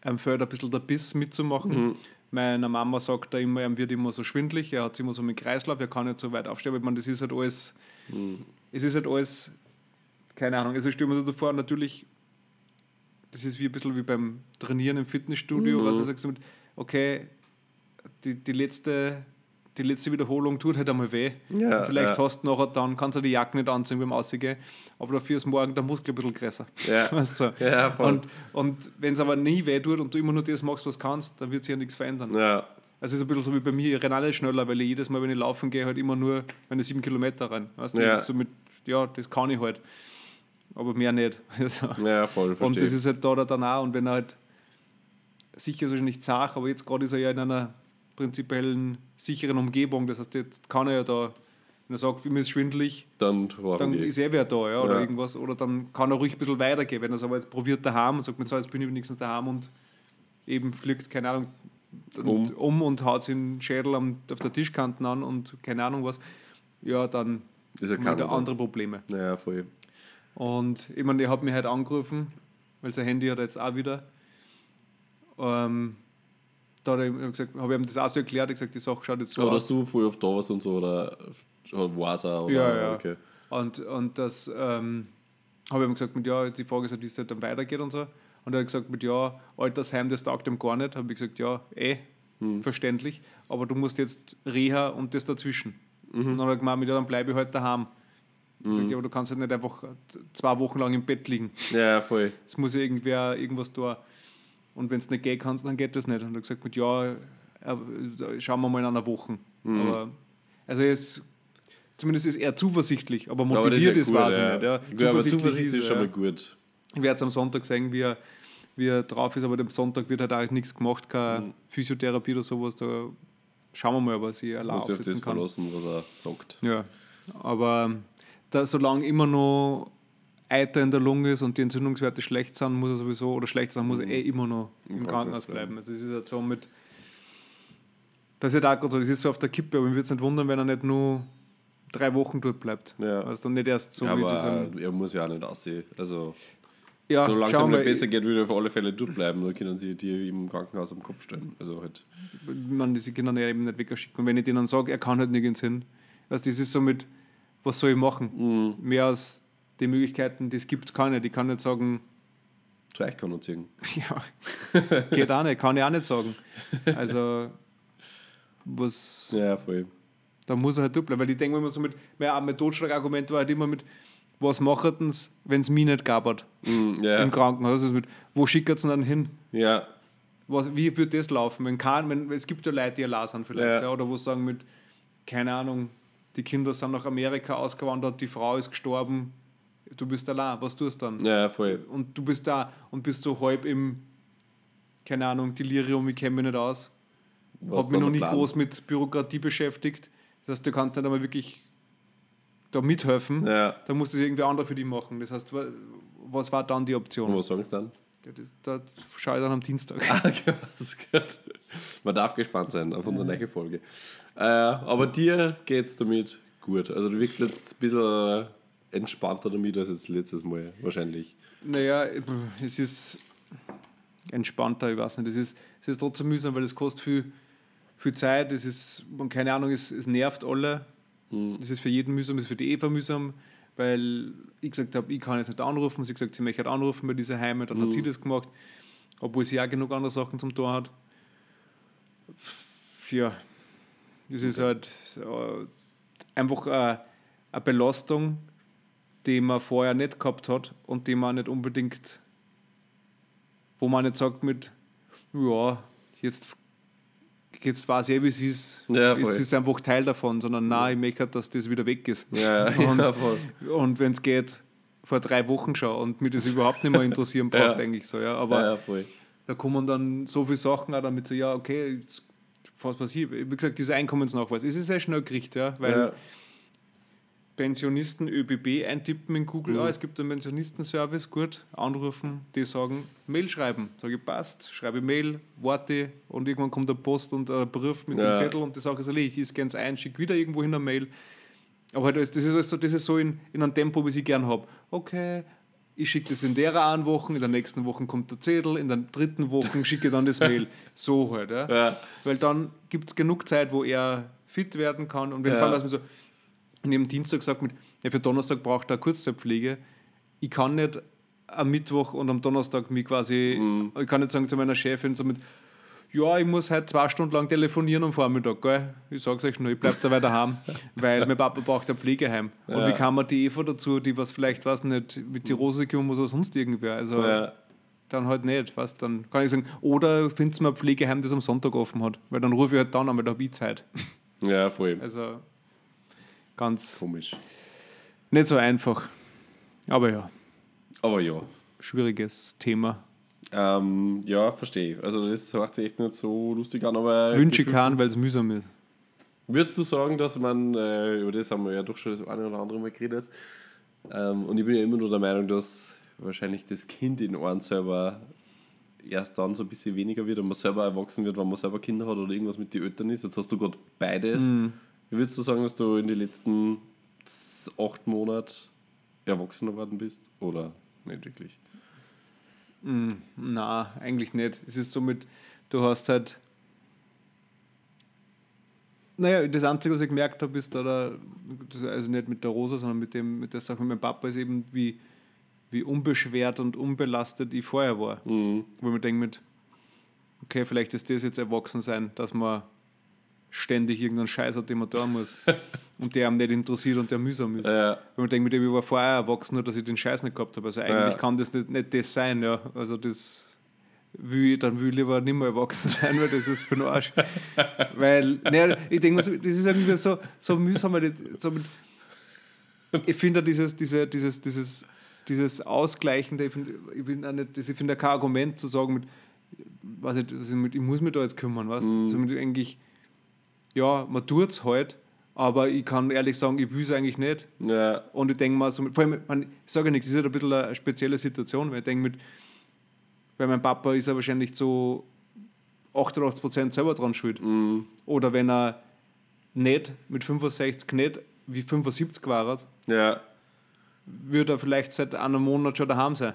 ihm fehlt ein bisschen der Biss mitzumachen. Mhm. Meiner Mama sagt er immer, er wird immer so schwindlig, er hat immer so mit Kreislauf, er kann nicht so weit aufstehen, aber ich meine, das ist halt alles, Mhm. es ist halt alles, keine Ahnung, also ich stelle mir so vor, natürlich, das ist wie ein bisschen wie beim Trainieren im Fitnessstudio, Mhm. was du sagst, okay, die, die letzte die letzte Wiederholung tut halt einmal weh. Ja, Vielleicht ja. hast du nachher dann, kannst du die Jacke nicht anziehen beim Ausgehen, aber dafür ist morgen der Muskel ein bisschen größer. Ja. [laughs] Weißt du? Ja. Und, und wenn es aber nie weh tut und du immer nur das machst, was kannst, dann wird sich ja nichts verändern. Ja, Also es ist ein bisschen so wie bei mir, ich renne nicht schneller, weil ich jedes Mal, wenn ich laufen gehe, halt immer nur meine sieben Kilometer rein. Weißt du? Ja. Das so mit, ja, das kann ich halt. Aber mehr nicht. [laughs] Also, ja, voll, und verstehe. das ist halt da oder dann auch. Und wenn er halt sicher ist er nicht zart, aber jetzt gerade ist er ja in einer prinzipiellen sicheren Umgebung. Das heißt, jetzt kann er ja da, wenn er sagt, mir ist schwindelig, dann dann ist er wer da, ja, oder Ja. irgendwas. Oder dann kann er ruhig ein bisschen weitergehen. Wenn er es aber jetzt probiert daheim und sagt, mit so, jetzt bin ich wenigstens daheim und eben fliegt, keine Ahnung, und, Um. um. und haut sich den Schädel am, auf der Tischkanten an und keine Ahnung was, ja, dann Ist ja andere Probleme. Ja, voll. Und ich meine, der hat mich halt angerufen, weil sein Handy hat er jetzt auch wieder. Ähm, da habe ich ihm gesagt, habe ich ihm das auch so erklärt, ich gesagt, die Sache schaut jetzt so aus. dass du voll oft da warst und so, oder war es auch? Oder? Ja, ja. Okay. Und, und das ähm, habe ich ihm gesagt, mit ja, die Frage ist halt, wie es halt dann weitergeht und so. Und er hat gesagt, mit ja, Altersheim, das taugt ihm gar nicht. Habe ich gesagt, ja, eh, Hm. verständlich, aber du musst jetzt Reha und das dazwischen. Mhm. Und dann hat er gemeint, mit, ja, dann bleibe ich halt daheim. Ich gesagt, ja, aber du kannst halt nicht einfach zwei Wochen lang im Bett liegen. Ja, voll. Es muss ja irgendwer irgendwas da. Und wenn es nicht gehen kannst, dann geht das nicht. Und er hat gesagt, mit, ja, äh, schauen wir mal in einer Woche. Mhm. Aber, also ist, zumindest ist er zuversichtlich, aber motiviert ist, gut, weiß ja. ich nicht. Ja. Gut, aber Zuversicht ist er, schon ja. mal gut. Ich werde es am Sonntag sehen, wie er, wie er drauf ist, aber am Sonntag wird halt auch nichts gemacht, keine Mhm. Physiotherapie oder sowas. Da schauen wir mal, ob er sich allein Muss auf das kann. verlassen, was er sagt. Ja, aber da, solange immer noch Eiter in der Lunge ist und die Entzündungswerte schlecht sind, muss er sowieso, oder schlecht sein, muss er eh immer noch im, Im Krankenhaus Krankenhaus bleiben. Also es ist halt so mit, das ist halt auch so, das ist so auf der Kippe, aber mich würde es nicht wundern, wenn er nicht nur drei Wochen dort bleibt. Ja. Also dann nicht erst so wie aber er muss ja auch nicht aussehen. Also, ja, solange es ihm nicht besser geht, würde er auf alle Fälle dort bleiben. Dann können sie die im Krankenhaus am Kopf stellen. Also halt. man, können ja eben nicht wegschicken. Und wenn ich denen sage, er kann halt nirgends hin, also das ist so mit, was soll ich machen? Mhm. Mehr als die Möglichkeiten, die es gibt, kann ich. Ich kann nicht sagen, Zu euch kann er ziehen. [laughs] Ja, geht auch nicht, kann ich auch nicht sagen. Also, was, Ja, voll. da muss er halt bleiben. Weil ich denke immer so mit, mein, mein Totschlagargument war halt immer mit, was macht denn wenn es mich nicht gabert Mhm, ja. im Krankenhaus? Also mit, wo schickt es dann hin? ja. Was, wie wird das laufen? Wenn kein, wenn, es gibt ja Leute, die allein sind vielleicht, Ja. ja. oder wo sagen mit, keine Ahnung, die Kinder sind nach Amerika ausgewandert, die Frau ist gestorben, du bist allein, was tust du dann? Ja, voll. und du bist da und bist so halb im, keine Ahnung, Delirium, ich kenne mich nicht aus. Was Habe mich noch Plan? groß mit Bürokratie beschäftigt. Das heißt, du kannst nicht einmal wirklich da mithelfen. Ja. Da muss das irgendwie andere für dich machen. Das heißt, wa- was war dann die Option? Und was sagen sie dann? Ja, das, da schaue ich dann am Dienstag. Ah, okay, [laughs] was gut. Man darf gespannt sein auf unsere nächste Folge. Äh, aber dir geht's damit gut. Also du wirkst jetzt ein bisschen entspannter damit als jetzt letztes Mal wahrscheinlich. Naja, es ist entspannter, ich weiß nicht. Es ist, es ist trotzdem mühsam, weil es kostet viel, viel Zeit. Es ist, man, keine Ahnung, es, es nervt alle. Es ist für jeden mühsam, es ist für die Eva mühsam, weil ich gesagt habe, ich kann jetzt nicht anrufen. Sie hat gesagt, sie möchte anrufen bei dieser Heime. Dann hat sie das gemacht, obwohl sie auch genug andere Sachen zum Tor hat. Ja, das ist halt einfach äh, eine Belastung, die man vorher nicht gehabt hat und die man nicht unbedingt, wo man nicht sagt mit, ja, jetzt, jetzt weiß ich eh, wie es ist, Ja, jetzt ist es einfach Teil davon, sondern nein, ich möchte, halt, dass das wieder weg ist. Ja, und [laughs] ja, und wenn es geht, vor drei Wochen schon und mich das überhaupt nicht mehr [laughs] interessieren braucht, eigentlich so, ja. Aber. Da kommen dann so viele Sachen auch damit so, ja, okay, was passiert? Wie gesagt, dieser Einkommensnachweis, es ist sehr schnell gerichtet, ja, weil Ja. Pensionisten ÖBB eintippen in Google, ah, es gibt einen Pensionistenservice, gut, anrufen, die sagen, Mail schreiben. Sage ich, passt, schreibe Mail, warte und irgendwann kommt der Post und ein Brief mit Ja. dem Zettel und die Sache ist erledigt. Ich scanne es ein, schicke wieder irgendwo hin eine Mail. Aber halt, das ist, das ist so in, in einem Tempo, wie ich gern habe. Okay, ich schicke das in der einen Woche, in der nächsten Woche kommt der Zettel, in der dritten Woche schicke ich dann das Mail. [laughs] So halt. Ja. Ja. Weil dann gibt es genug Zeit, wo er fit werden kann. Und wenn Ja. Fall, dass man so, am Dienstag gesagt, mit, ja, für Donnerstag braucht er Kurzzeitpflege. Ich kann nicht am Mittwoch und am Donnerstag mich quasi, Mhm. ich kann nicht sagen zu meiner Chefin so mit, ja, ich muss heute zwei Stunden lang telefonieren am Vormittag, gell? Ich sag's euch nur, ich bleib dabei daheim, [laughs] weil mein Papa braucht ein Pflegeheim. Und Ja. wie kann man die Eva dazu, die was vielleicht, weiß nicht, mit die Rose kümmern muss oder sonst irgendwer? Also Ja. dann halt nicht, was dann kann ich sagen, oder findest du mal ein Pflegeheim, das am Sonntag offen hat, weil dann rufe ich halt dann an, weil da habe ich Zeit. [laughs] ja, voll. Also ganz Komisch. nicht so einfach. Aber ja, Aber ja. schwieriges Thema. Ähm, ja, verstehe. Also das hört sich echt nicht so lustig an, aber Wünsche ich keinen, weil es mühsam ist. Würdest du sagen, dass man, äh, über das haben wir ja doch schon das eine oder andere Mal geredet, ähm, und ich bin ja immer nur der Meinung, dass wahrscheinlich das Kind in einem selber erst dann so ein bisschen weniger wird und man selber erwachsen wird, wenn man selber Kinder hat oder irgendwas mit den Eltern ist. Jetzt hast du gerade beides. Wie würdest du sagen, dass du in den letzten acht Monaten erwachsener geworden bist? Oder nicht wirklich? Na, eigentlich nicht. Es ist somit, du hast halt. Naja, das Einzige, was ich gemerkt habe, ist da, also nicht mit der Rosa, sondern mit, dem, mit der Sache mit meinem Papa, ist eben, wie, wie unbeschwert und unbelastet ich vorher war. Mhm. Wo ich mir denke, mit, okay, vielleicht ist das jetzt Erwachsensein, dass man ständig irgendeinen Scheiß hat, den man tun muss [laughs] und der einem nicht interessiert und der mühsam ist. Ja. Wenn man denkt, ich war vorher erwachsen, nur dass ich den Scheiß nicht gehabt habe. Also eigentlich Ja. kann das nicht, nicht das sein, ja. Also das will ich, dann will ich lieber nicht mehr erwachsen sein, weil das ist für den Arsch. [laughs] weil, ne, ich denke das ist irgendwie so, so mühsam, weil ich, so mit, ich finde dieses, diese, dieses, dieses, dieses Ausgleichende, ich finde ich bin auch nicht, das- ich finde kein Argument zu sagen, mit, weiß ich, ich, mit, ich muss mich da jetzt kümmern, weißt du? Also mit eigentlich, ja, man tut es halt, aber ich kann ehrlich sagen, ich will es eigentlich nicht. Ja. Und ich denke mal, so, vor allem, ich sage ja nichts, es ist halt ein bisschen eine spezielle Situation, weil ich denke, mit, bei meinem Papa ist er wahrscheinlich zu 88% selber dran schuld. Mhm. Oder wenn er nicht mit 65 nicht wie 75 war, Ja. würde er vielleicht seit einem Monat schon daheim sein.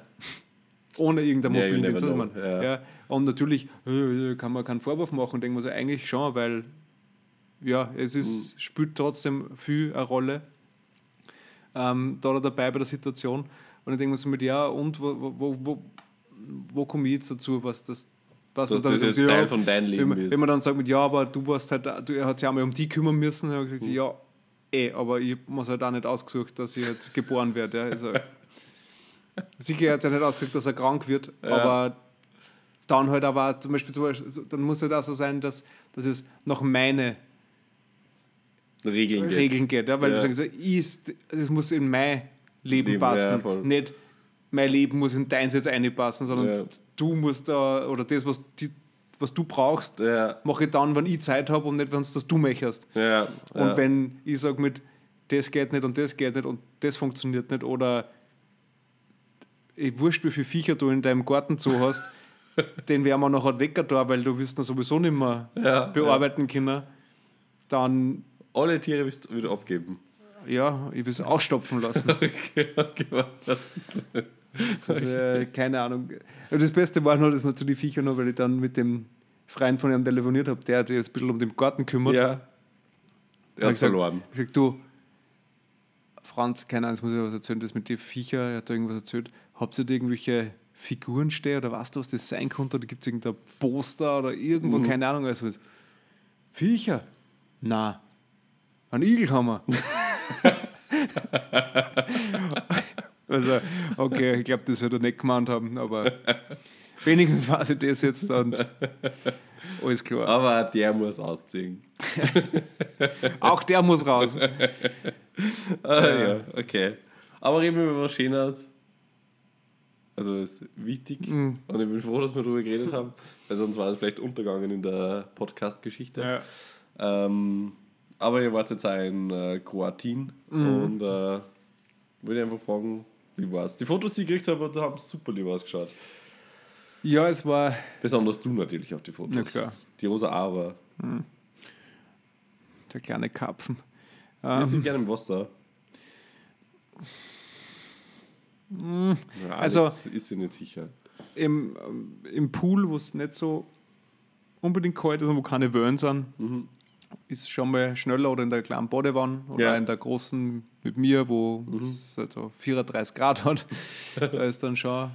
Ohne irgendeinen Ja, you mobilen Dienst. never Also know, man, ja. ja. Und natürlich äh, kann man keinen Vorwurf machen, denken wir so, eigentlich schon, weil ja, es ist, Mhm. spielt trotzdem viel eine Rolle ähm, da oder dabei bei der Situation. Und ich denke mir so mit, ja, und wo, wo, wo, wo, komme ich jetzt dazu, was das was Dass das so- jetzt ja, Teil von deinem Leben wenn man, ist. Wenn man dann sagt, mit, ja, aber du warst halt, du er hat sich einmal um die kümmern müssen, dann habe ich gesagt, ja, eh, aber ich habe mir halt auch nicht ausgesucht, dass ich halt geboren werde. Ja. Also, [laughs] sicher hat er nicht ausgesucht, dass er krank wird, Ja. aber dann halt aber zum Beispiel, zum Beispiel dann muss es auch so sein, dass, dass es nach meine Regeln geht. Regeln geht. Ja? Weil Ja. du sagst, so, ich ist, es muss in mein Leben, Leben, ja, passen. voll. nicht mein Leben muss in deins jetzt einpassen, sondern Ja. du musst da, oder das, was, die, was du brauchst, Ja. mache ich dann, wenn ich Zeit habe und nicht, wenn es das du möchtest. Ja. Und ja. wenn ich sage mit, das geht nicht und das geht nicht und das funktioniert nicht oder ich wurscht, wie viele Viecher du in deinem Garten zu hast, [laughs] den werden wir nachher da, weil du wirst ihn sowieso nicht mehr Ja, bearbeiten können. Dann, Alle Tiere willst du wieder abgeben. ja, ich will es ausstopfen lassen. [laughs] Okay, okay? Das ist, äh, keine Ahnung. Aber das Beste war nur, dass wir zu den Viechern noch, weil ich dann mit dem Freund von ihm telefoniert habe, der hat sich jetzt ein bisschen um den Garten kümmert. Ja. Er Hab hat gesagt- verloren. Ich sag, du, Franz, keine Ahnung, jetzt muss ich was erzählen, das mit den Viecher, er hat da irgendwas erzählt. Habt ihr da irgendwelche Figuren stehen oder weißt du, was das sein könnte? Oder gibt es irgendein Poster oder irgendwo, Mhm. keine Ahnung. Also, Viecher? Na, ein Igel haben wir. also, okay, ich glaube, das wird er nicht gemeint haben, aber wenigstens weiß ich das jetzt und alles klar. Aber der muss ausziehen. [laughs] Auch der muss raus. Ah, ja, okay. Aber reden wir über was Schönes. Also ist wichtig Mhm. und ich bin froh, dass wir darüber geredet haben, weil sonst war das vielleicht untergegangen in der Podcast-Geschichte. Ja. Ähm, aber ihr wart jetzt auch in äh, Kroatien Mhm. und äh, würde einfach fragen, wie war's? Die Fotos, die ich gekriegt habe, haben super lieb ausgeschaut. Ja, es war Besonders du natürlich auf die Fotos. Na klar. Die rosa Aber. der kleine Karpfen. Wir Ähm, sind gerne im Wasser. Ja, also- ist sie nicht sicher. im, ähm, Im Pool, wo es nicht so unbedingt kalt ist und wo keine Wellen sind, ist schon mal schneller oder in der kleinen Badewanne oder Ja. in der großen mit mir, wo es halt so 34 Grad hat. [laughs] da ist dann schon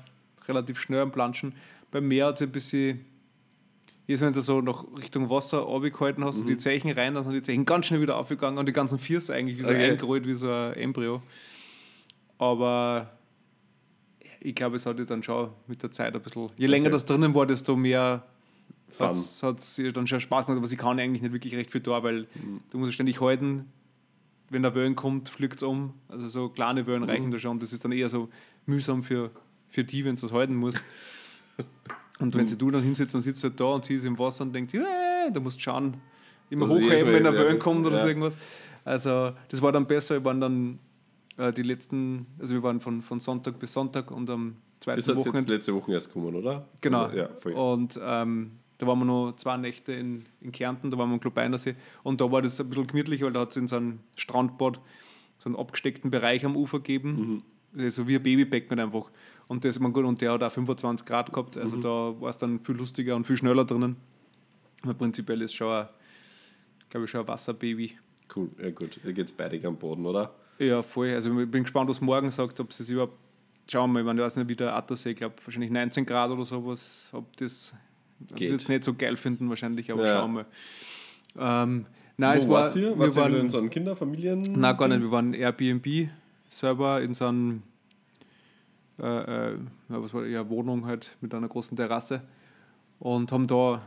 relativ schnell am Planschen. Beim Meer hat es ein bisschen, jetzt wenn du so noch Richtung Wasser abgehalten hast und die Zeichen rein, dann sind die Zeichen ganz schnell wieder aufgegangen und die ganzen Viers eigentlich wie so Okay. eingerollt, wie so ein Embryo. Aber ich glaube, es hat ja dann schon mit der Zeit ein bisschen, je länger Okay. das drinnen war, desto mehr. Hat es ihr dann schon Spaß gemacht, aber sie kann eigentlich nicht wirklich recht viel da, weil Mhm. du musst ständig halten, wenn der Wellen kommt, fliegt es um. Also so kleine Wellen Mhm. reichen da schon. Das ist dann eher so mühsam für, für die, wenn du das halten musst. [laughs] Und Mhm. wenn sie du dann hinsetzt und sitzt halt da und sie ist im Wasser und denkt, äh, da musst du schauen, immer Das ist hochheben, wenn der wieder- Wellen kommt oder ja. so irgendwas. Also das war dann besser, wir waren dann äh, die letzten, also wir waren von, von Sonntag bis Sonntag und am zweiten Ist jetzt, jetzt Wochenende letzte Woche erst gekommen, oder? Genau. Also, ja. Und ähm, da waren wir noch zwei Nächte in, in Kärnten, da waren wir am Klubeinersee. Und da war das ein bisschen gemütlich, weil da hat es in so einem Strandbad so einen abgesteckten Bereich am Ufer gegeben. Also wie ein Babybecken einfach. Und, das, man, gut, und der hat auch 25 Grad gehabt, also da war es dann viel lustiger und viel schneller drinnen. Aber prinzipiell ist schon, ein, glaube ich, schon ein Wasserbaby. Cool, ja gut. Ihr geht's beide am Boden, oder? Ja, voll. Also ich bin gespannt, was morgen sagt, ob sie es überhaupt. Schauen wir mal, ich meine, ich weiß nicht, wie der Attersee, ich glaube, wahrscheinlich 19 Grad oder sowas, ob das Geht. wird es nicht so geil finden, wahrscheinlich, aber Ja. schauen wir. Ähm, nein, es Wo war. wart ihr? wir Wart wieder in waren, so einem Kinderfamilien? nein, gar nicht. Wir waren Airbnb selber in so einem. Äh, äh, was war ja, Wohnung halt mit einer großen Terrasse und haben da.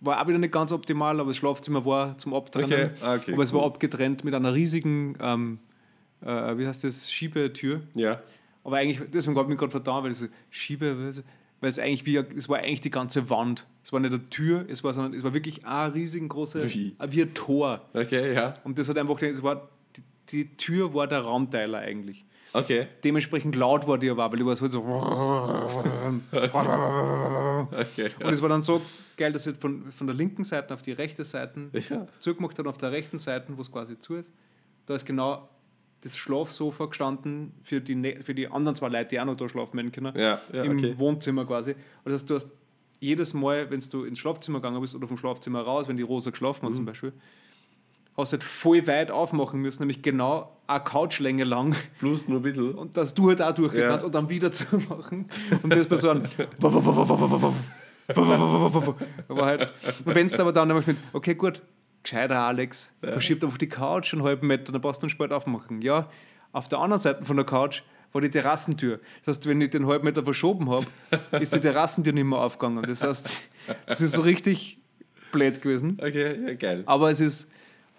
War auch wieder nicht ganz optimal, aber das Schlafzimmer war zum Abtrennen. Okay, ah, okay, aber es war cool. abgetrennt mit einer riesigen, ähm, äh, wie heißt das, Schiebetür. Ja. Aber eigentlich, deswegen hat mich gerade verdammt, weil es Schiebe, weil es eigentlich wie, es war eigentlich die ganze Wand. Es war nicht eine Tür, es war, sondern es war wirklich ein riesengroße, Wie? wie ein Tor. Okay, ja. Und das hat einfach, es war, die, die Tür war der Raumteiler eigentlich. Okay. Dementsprechend laut war die aber, weil die war so, so Okay. und es war dann so geil, dass es von, von der linken Seite auf die rechte Seite Ja. zugemacht hat, auf der rechten Seite, wo es quasi zu ist. Da ist genau das Schlafsofa gestanden für die, ne- für die anderen zwei Leute, die auch noch da schlafen werden können. Ja, ja, Im okay. Wohnzimmer quasi. Und das heißt, du hast jedes Mal, wenn du ins Schlafzimmer gegangen bist oder vom Schlafzimmer raus, wenn die Rosa geschlafen hat Mhm. zum Beispiel, hast du halt voll weit aufmachen müssen, nämlich genau eine Couchlänge lang. Plus nur ein bisschen. Und dass du halt auch durchgehen Ja. kannst und dann wieder [laughs] zu machen. Und das bei so einem. [laughs] [laughs] Aber halt, und wenn es aber dann nämlich mit, okay, gut, gescheiter Alex, verschiebt einfach die Couch einen halben Meter, dann passt du einen Spalt aufmachen. Ja, auf der anderen Seite von der Couch war die Terrassentür. Das heißt, wenn ich den halben Meter verschoben habe, [laughs] ist die Terrassentür nicht mehr aufgegangen. Das heißt, es ist so richtig blöd gewesen. Okay, ja, geil. Aber es ist,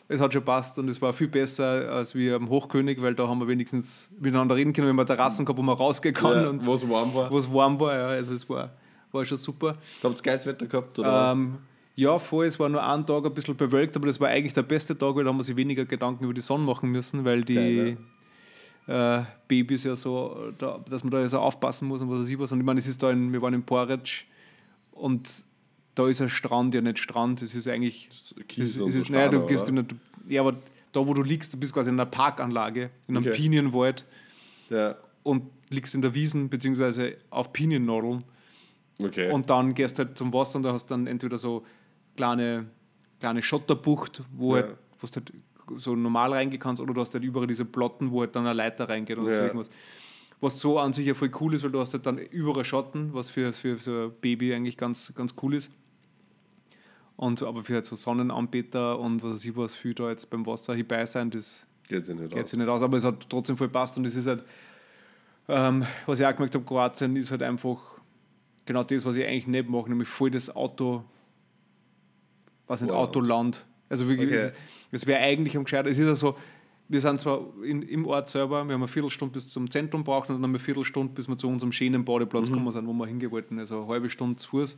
es hat schon passt und es war viel besser als wie am Hochkönig, weil da haben wir wenigstens miteinander reden können, wenn wir Terrassen gehabt, wo man rausgehen kann Ja, und wo es warm war. wo es warm war. Ja, also es war, war schon super. Habt ihr geiles Wetter gehabt? Oder? Ähm, ja, voll, es war nur ein Tag ein bisschen bewölkt, aber das war eigentlich der beste Tag, weil da haben wir sich weniger Gedanken über die Sonne machen müssen, weil die, äh, Babys ja so, da, dass man da so aufpassen muss und was weiß ich was. Und ich meine, es ist da in, wir waren in Porridge und da ist ein Strand ja nicht Strand, es ist eigentlich. Kies es, es ist, so naja, du gehst in eine, ja, aber da, wo du liegst, du bist quasi in einer Parkanlage, in einem okay. Pinienwald ja. und liegst in der Wiesen beziehungsweise auf Piniennadeln. Okay. Und dann gehst du halt zum Wasser und da hast du dann entweder so kleine, kleine Schotterbucht, wo ja. halt, du halt so normal reingehen kannst, oder du hast halt überall diese Plotten, wo halt dann eine Leiter reingeht oder ja. so irgendwas. Was so an sich ja voll cool ist, weil du hast halt dann überall Schotten, was für, für so ein Baby eigentlich ganz, ganz cool ist. Und aber für halt so Sonnenanbeter und was weiß ich was, viel da jetzt beim Wasser hierbei sein, das geht sich nicht, geht aus. nicht aus. Aber es hat trotzdem voll passt und es ist halt, ähm, was ich auch gemerkt habe, Kroatien ist halt einfach genau das, was ich eigentlich nicht mache, nämlich voll das Auto, was ein Autoland. Also wirklich, okay. es, wäre eigentlich am gescheiter. Es ist ja so, wir sind zwar in, im Ort selber, wir haben eine Viertelstunde bis zum Zentrum braucht und dann eine Viertelstunde, bis wir zu unserem schönen Badeplatz mhm. gekommen sind, wo wir hingehen Also eine halbe Stunde zu Fuß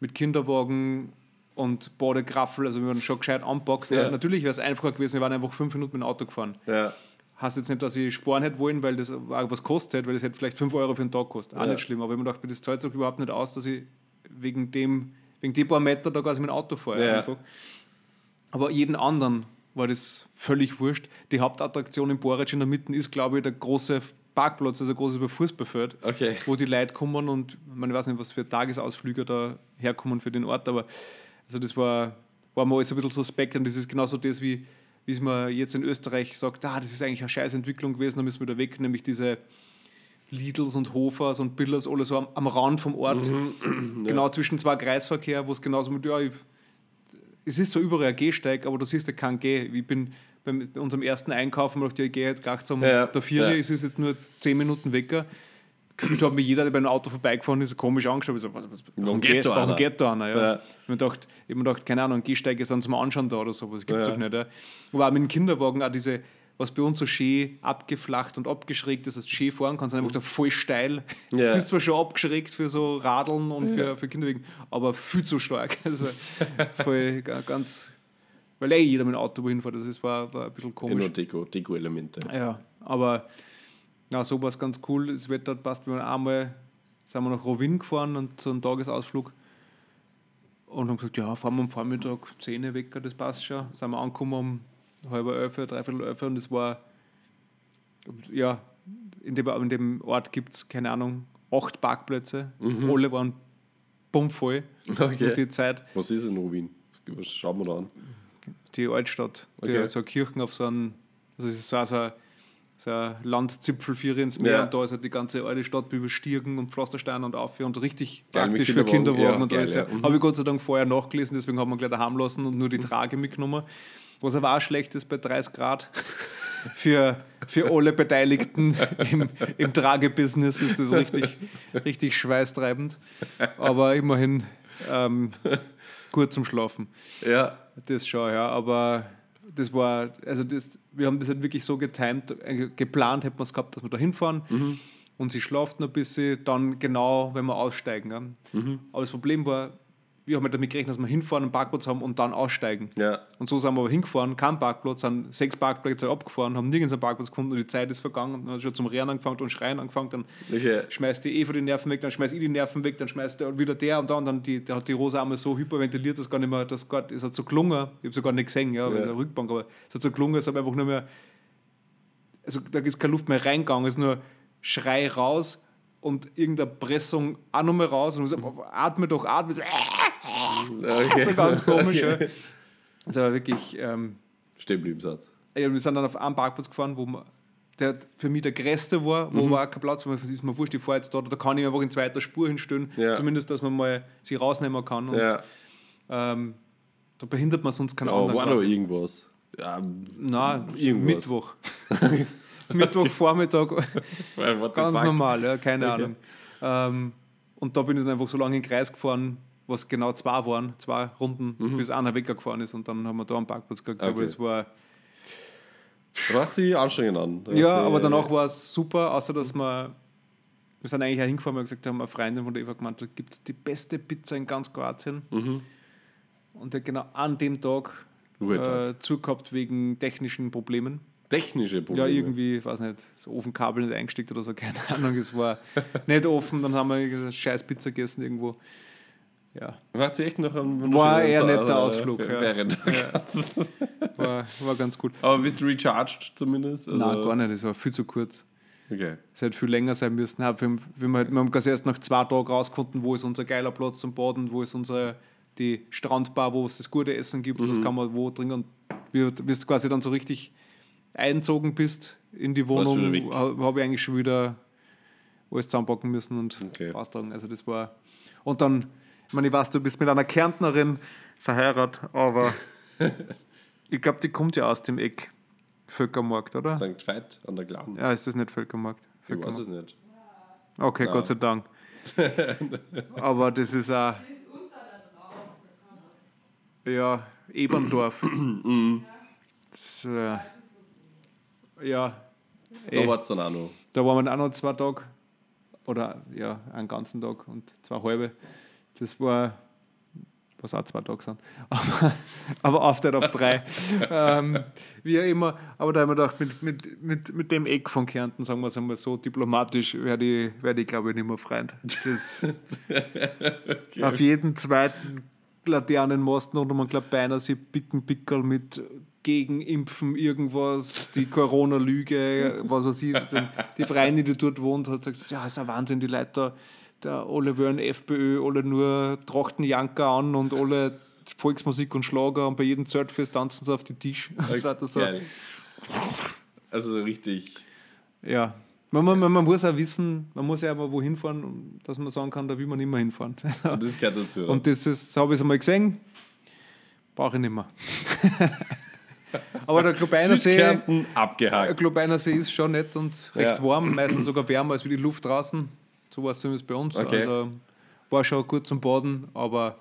mit Kinderwagen und Badegraffel, also wir waren schon gescheit anpackt. Ja. Natürlich wäre es einfacher gewesen, wir waren einfach fünf Minuten mit dem Auto gefahren. Ja. Heißt jetzt nicht, dass ich sparen hätte wollen, weil das auch was kostet, weil das hätte vielleicht 5 Euro für einen Tag kostet. Auch ja. nicht schlimm. Aber ich habe mir gedacht, das zahlt sich überhaupt nicht aus, dass ich wegen dem, wegen die paar Meter da quasi mit dem Auto fahre. Ja. Einfach. Aber jeden anderen war das völlig wurscht. Die Hauptattraktion in Boric in der Mitte ist, glaube ich, der große Parkplatz, also ein großes Fußballfeld, okay. wo die Leute kommen und man weiß nicht, was für Tagesausflüge da herkommen für den Ort, aber also das war, war mir alles ein bisschen suspekt und das ist genauso das, wie, wie es man jetzt in Österreich sagt, ah, das ist eigentlich eine scheiß Entwicklung gewesen, da müssen wir da weg, nämlich diese Lidls und Hofers und Billers, alle so am, am Rand vom Ort, mhm. [clears throat] ja. genau zwischen zwei Kreisverkehr, wo es genauso mit, ja, ich, es ist so überall ein Gehsteig, aber du siehst ja kein Geh. Ich bin bei unserem ersten Einkaufen gedacht, ja, ich gehe jetzt gleich zum ja, der Vier, ja. es ist jetzt nur zehn Minuten weg gefühlt hat mir jeder, der bei einem Auto vorbeigefahren ist, komisch angeschaut. Ich so, was, was, warum, geht, da warum geht da einer? Ja. Ja. Ich habe mir gedacht, ich mir gedacht, keine Ahnung, Gehsteige sind zum Anschauen da oder so, das gibt es ja. doch nicht. Ja. Aber auch mit dem Kinderwagen auch diese, was bei uns so schön abgeflacht und abgeschrägt ist, dass du schön fahren kannst, einfach da voll steil. Ja. Es ist zwar schon abgeschrägt für so Radeln und für, für Kinderwagen, aber viel zu stark. [laughs] Also voll ganz, weil eh jeder mit dem Auto wohin fährt, das war, war ein bisschen komisch. Immer Deko, Deko-Elemente. Ja, aber ja, so war es ganz cool. Das Wetter hat passt. Wir waren einmal sind wir nach Rovin gefahren und so einen Tagesausflug. Und haben gesagt, ja, fahren wir am Vormittag 10 Uhr weg, das passt schon. Sind wir angekommen um halb elf, dreiviertel elf und es war, ja, in dem, in dem Ort gibt es, keine Ahnung, acht Parkplätze. Mhm. Alle waren bummvoll okay. die Zeit. Was ist in Rovin? Was schauen wir da an? Die Altstadt. Okay. Die hat so Kirchen auf so einem, also es ist so, so ein so Landzipfel ins Meer ja. und da ist halt die ganze alte Stadt über Stiegen und Pflastersteine und auf und richtig praktisch für Kinderwagen ja, und alles. Ja. Mhm. Habe ich Gott sei Dank vorher nachgelesen, deswegen haben wir gleich daheim lassen und nur die Trage mitgenommen. Was aber auch schlecht ist bei 30 Grad. [laughs] Für, für alle Beteiligten im, im Tragebusiness ist das richtig, richtig schweißtreibend. Aber immerhin ähm, gut zum Schlafen. Ja. Das schon, ja. Aber das war, also das, wir haben das halt wirklich so getimt, äh, geplant hätten wir es gehabt, dass wir da hinfahren mhm. und sie schlaft noch ein bisschen, dann genau, wenn wir aussteigen. Mhm. Aber das Problem war, wir haben halt damit gerechnet, dass wir hinfahren, einen Parkplatz haben und dann aussteigen. Ja. Und so sind wir aber hingefahren, kein Parkplatz, sind sechs Parkplätze abgefahren, haben nirgends einen Parkplatz gefunden und die Zeit ist vergangen. Dann hat schon zum Rennen angefangen und Schreien angefangen. Dann okay. schmeißt die Eva die Nerven weg, dann schmeißt ich die Nerven weg, dann schmeißt der wieder der und dann, und dann die, der hat die Rosa einmal so hyperventiliert, dass gar nicht mehr, das, gar, es hat so gelungen, ich habe es gar nicht gesehen, ja, ja. der Rückbank, aber es hat so gelungen, es hat einfach nur mehr, also da ist keine Luft mehr reingegangen, es ist nur Schrei raus und irgendeine Pressung auch nochmal raus und so, atme doch, atme. So, Okay. so ganz [laughs] komisch. Okay. Das war wirklich. Ähm, Stehenblieben-Satz. Ja, wir sind dann auf einen Parkplatz gefahren, wo man, der für mich der größte war, wo mhm. war kein Platz, man ist mir wurscht, ich fahre jetzt da, da kann ich einfach in zweiter Spur hinstellen, ja. zumindest, dass man mal sie rausnehmen kann. Und, ja. ähm, da behindert man sonst keinen oh, anderen. War noch irgendwas? Ja, Nein, irgendwas. Mittwoch. [laughs] Mittwochvormittag. Ganz normal, ja, keine okay. Ahnung. Ähm, und da bin ich dann einfach so lange in den Kreis gefahren, was genau zwei waren, zwei Runden, mhm. bis einer weggefahren ist und dann haben wir da einen Parkplatz gekriegt. Okay. Aber es war. Macht sich anstrengend an. Ja, aber danach war es super, außer dass wir. Wir sind eigentlich auch hingefahren und gesagt haben, eine Freundin von der Eva gemeint, da gibt es die beste Pizza in ganz Kroatien. Mhm. Und der genau an dem Tag äh, zugehabt wegen technischen Problemen. Technische Probleme. Ja, irgendwie, weiß nicht, das Ofenkabel nicht eingesteckt oder so, [laughs] keine Ahnung. Es war nicht offen, dann haben wir eine scheiß Pizza gegessen irgendwo. Ja. War echt noch ein War eher netter äh, Ausflug, ja. Ja. [laughs] War, war ganz gut. Aber bist du recharged zumindest? Also, Nein, gar nicht, das war viel zu kurz. Okay. Es hätte viel länger sein müssen. Wir haben, wir haben, ganz erst nach zwei Tagen rausgefunden, wo ist unser geiler Platz zum Baden, wo ist unsere die Strandbar, wo es das gute Essen gibt, Mhm. was kann man wo trinken. Und wie wie du quasi dann so richtig einzogen bist in die Wohnung, habe hab ich eigentlich schon wieder alles zusammenpacken müssen und Okay. austragen. Also das war. Und dann, ich meine, ich weiß, du bist mit einer Kärntnerin verheiratet, aber [laughs] ich glaube, die kommt ja aus dem Eck Völkermarkt, oder? St. Veit an der Glan. Ja, ist das nicht Völkermarkt? ich weiß Völkermarkt. es nicht. Okay, Ja. Gott sei Dank. [laughs] Aber das ist auch. Ja, Eberndorf. [clears throat] das, äh, ja, Da eh, war es dann auch noch. da waren wir auch noch zwei Tage. Oder ja, einen ganzen Tag und zwei halbe. Das war, was auch zwei Tage sind. Aber, aber aufteilt auf drei. [laughs] ähm, wie auch immer. Aber da haben wir gedacht, mit, mit, mit, mit dem Eck von Kärnten, sagen wir es einmal so diplomatisch, werde ich, werd ich glaube ich, nicht mehr Freund. Das, [laughs] Auf jeden zweiten Laternenmasten und man glaubt beinahe sie picken Pickel mit Gegenimpfen, irgendwas, die Corona-Lüge, was weiß ich. Die Freundin, die dort wohnt, hat gesagt, ja, ist ein Wahnsinn, die Leute da, da alle wollen FPÖ, alle nur Trachtenjanker an und alle Volksmusik und Schlager und bei jedem Zeltfest tanzen sie auf die Tisch. Und [laughs] so. Also so richtig. Ja. Man, man, man muss auch wissen, man muss ja mal wohin fahren, dass man sagen kann, da will man mehr hinfahren. Und [laughs] das gehört dazu. oder? Und das, ist, das habe ich einmal gesehen, brauche ich nicht mehr. [laughs] Aber der Globeiner See, abgehakt. Globeiner See ist schon nett und recht Ja. warm, meistens sogar wärmer als wie die Luft draußen. So war es zumindest bei uns. Okay. Also war schon gut zum Baden, aber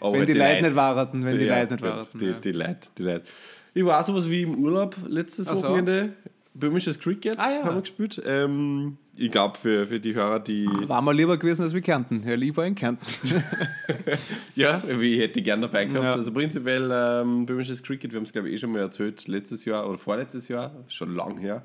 Aber wenn die, Leute Leute- nicht warten, wenn die, ja, Leute nicht warten. Die, ja. die Leute, die Leute. Ich war sowas wie im Urlaub letztes so. Wochenende. Böhmisches Cricket Ah, ja. haben wir gespielt. Ähm, ich glaube, für, für die Hörer, die. War mal lieber gewesen als wir Kärnten. Ja, lieber in Kärnten. [laughs] Ja, ich hätte gern dabei gehabt. Ja. Also prinzipiell ähm, böhmisches Cricket, wir haben es glaube ich eh schon mal erzählt, letztes Jahr oder vorletztes Jahr, schon lang her.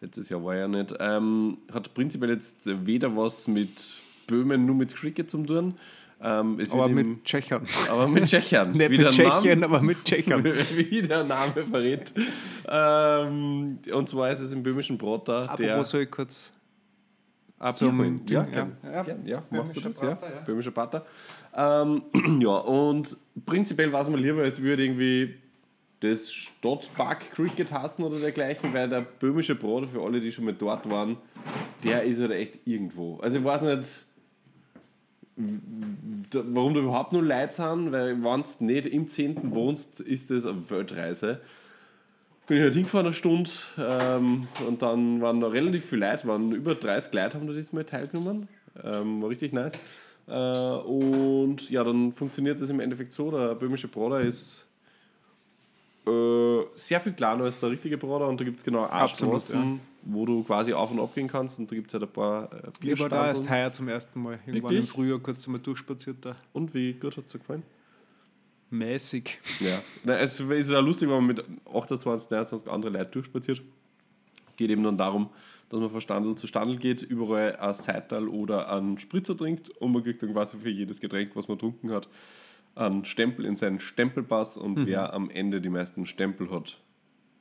Letztes Jahr war ja nicht. Ähm, hat prinzipiell jetzt weder was mit Böhmen nur mit Cricket zu tun. Ähm, es aber mit Tschechern. aber mit Tschechern. [laughs] Nicht Wie mit der Tschechien, Name- aber mit Tschechern. [laughs] Wie der Name verrät. Ähm, und zwar ist es im böhmischen Brotter, der. Apropos soll ich kurz Ah, zum Bier holen. Ding, ja, ja. gern, Ja. gern, ja, machst du Böhmischer das, ja? Pater, ja. Böhmischer Pater. Ähm, [clears throat] ja, und prinzipiell war es mir lieber, es würde irgendwie das Stadtpark Cricket hassen oder dergleichen, weil der böhmische Bruder, für alle, die schon mal dort waren, der ist halt echt irgendwo. Also ich weiß nicht, warum da überhaupt nur Leute sind, weil wenn du nicht im 10. wohnst, ist das eine Weltreise. Bin ich halt hingefahren eine Stunde ähm, und dann waren da relativ viele Leute, waren über 30 Leute haben da diesmal teilgenommen. Ähm, war richtig nice. Äh, und ja, dann funktioniert das im Endeffekt so, der böhmische Bruder ist äh, sehr viel kleiner als der richtige Bruder und da gibt es genau eine Absolut, Straßen, wo du quasi auf und ab gehen kannst und da gibt es halt ein paar äh, Ich war da erst heuer zum ersten Mal. Irgendwann Wirklich? im Frühjahr kurz einmal durchspaziert da. Und wie gut hat es dir gefallen? Mäßig. Ja. Na, es ist ja lustig, wenn man mit 28, 29 andere Leute durchspaziert. Geht eben dann darum, dass man von Standel zu Standel geht, überall ein Seital oder einen Spritzer trinkt und man kriegt dann quasi für jedes Getränk, was man getrunken hat, einen Stempel in seinen Stempelpass und wer am Ende die meisten Stempel hat,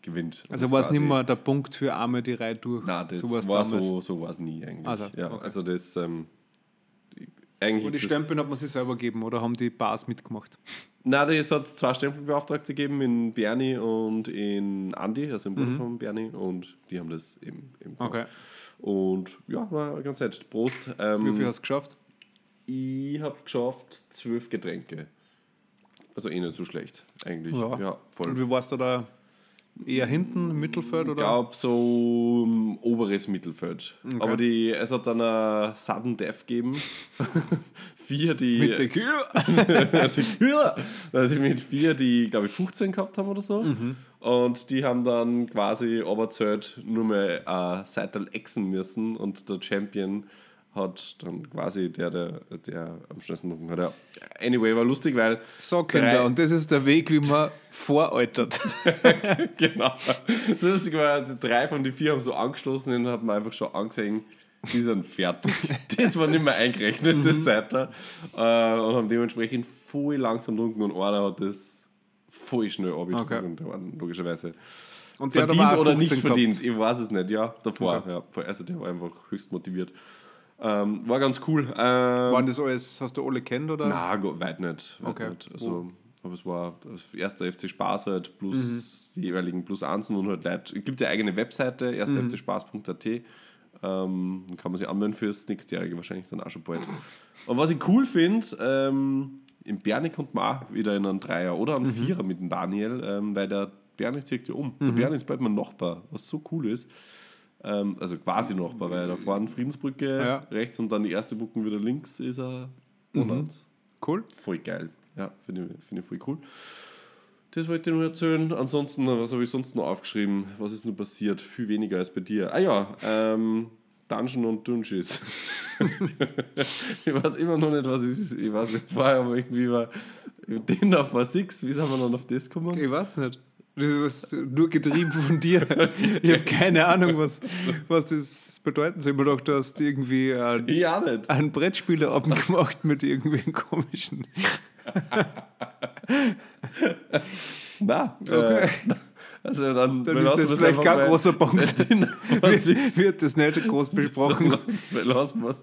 gewinnt. Also war es nicht mehr der Punkt für Arme die Reihe durch. Nein, das so war damals. so, so war es nie eigentlich. Also, ja, okay. also das ähm, eigentlich Und die Stempel hat man sich selber gegeben oder haben die Bars mitgemacht? Nein, es hat zwei Stempelbeauftragte gegeben, in Bernie und in Andi, also im Bruder von Bernie, und die haben das eben, eben gemacht. Okay. Und ja, war ganz nett. Prost. Ähm, Wie viel hast du geschafft? ich habe geschafft zwölf Getränke. Also eh nicht so schlecht, eigentlich. Ja. Ja, voll. Und wie warst du da? Eher hinten, Mittelfeld Ich oder? glaube, so um, oberes Mittelfeld. Aber die, es hat dann ein Sudden Death gegeben. [laughs] vier, die. Mit der Kühe? [laughs] die vier, also mit vier, die, glaube ich, 15 gehabt haben oder so. Und die haben dann quasi aber zählt nur mehr ein Seital exen müssen und der Champion hat dann quasi der, der, der am schnellsten Rücken hat. Anyway, war lustig, weil. So, Kinder, und das ist der Weg, wie man voraltert. [laughs] genau. So lustig war, drei von den vier haben so angestoßen und haben einfach schon angesehen, die sind fertig. [laughs] Das war nicht mehr eingerechnet, das Seite. Äh, und haben dementsprechend voll langsam getrunken und einer hat das voll schnell abgetrunken, Okay. logischerweise. Und der hat verdient oder nicht 15 verdient, gehabt. ich weiß es nicht, ja, davor. Okay. Ja, also der war einfach höchst motiviert. Ähm, war ganz cool. Ähm, Waren das alles, hast du alle kennt oder? na, weit nicht. Weit Okay. nicht. Also, aber es war das erste FC Spaß halt plus die jeweiligen plus Ansen und halt Leute. Es gibt ja eigene Webseite, erstefcspaß.at. Ähm, dann kann man sich anmelden fürs nächstjährige wahrscheinlich dann auch schon bald. Und was ich cool finde, ähm, im Bernie kommt man auch wieder in einen Dreier oder einen Vierer mit dem Daniel, ähm, weil der Bernie zieht ja um. Der Bernie ist bald mein Nachbar, was so cool ist. Ähm, also quasi Nachbar, weil da vorne Friedensbrücke Ja. rechts und dann die erste Brücke wieder links ist er. Monats Cool. voll geil. Ja, finde ich, finde ich voll cool. Das wollte ich nur erzählen. Ansonsten, was habe ich sonst noch aufgeschrieben? Was ist nur passiert? Viel weniger als bei dir. Ah ja, ähm, Dungeon und Dungeons. [laughs] ich weiß immer noch nicht, was es ist. Ich weiß nicht, vorher aber irgendwie war Dinner for Six. Wie sind wir dann auf das gekommen? Ich weiß nicht. Das ist nur getrieben von dir. [laughs] Ich habe keine Ahnung, was, was das bedeuten soll. Ich hab mir gedacht, du hast irgendwie einen, nicht. einen Brettspielerabend gemacht mit irgendwelchen komischen. [laughs] Nein. Okay. Äh, also dann, Dann ist das vielleicht bei- großer Punkt. [laughs] Wird das nicht groß besprochen. Lassen wir es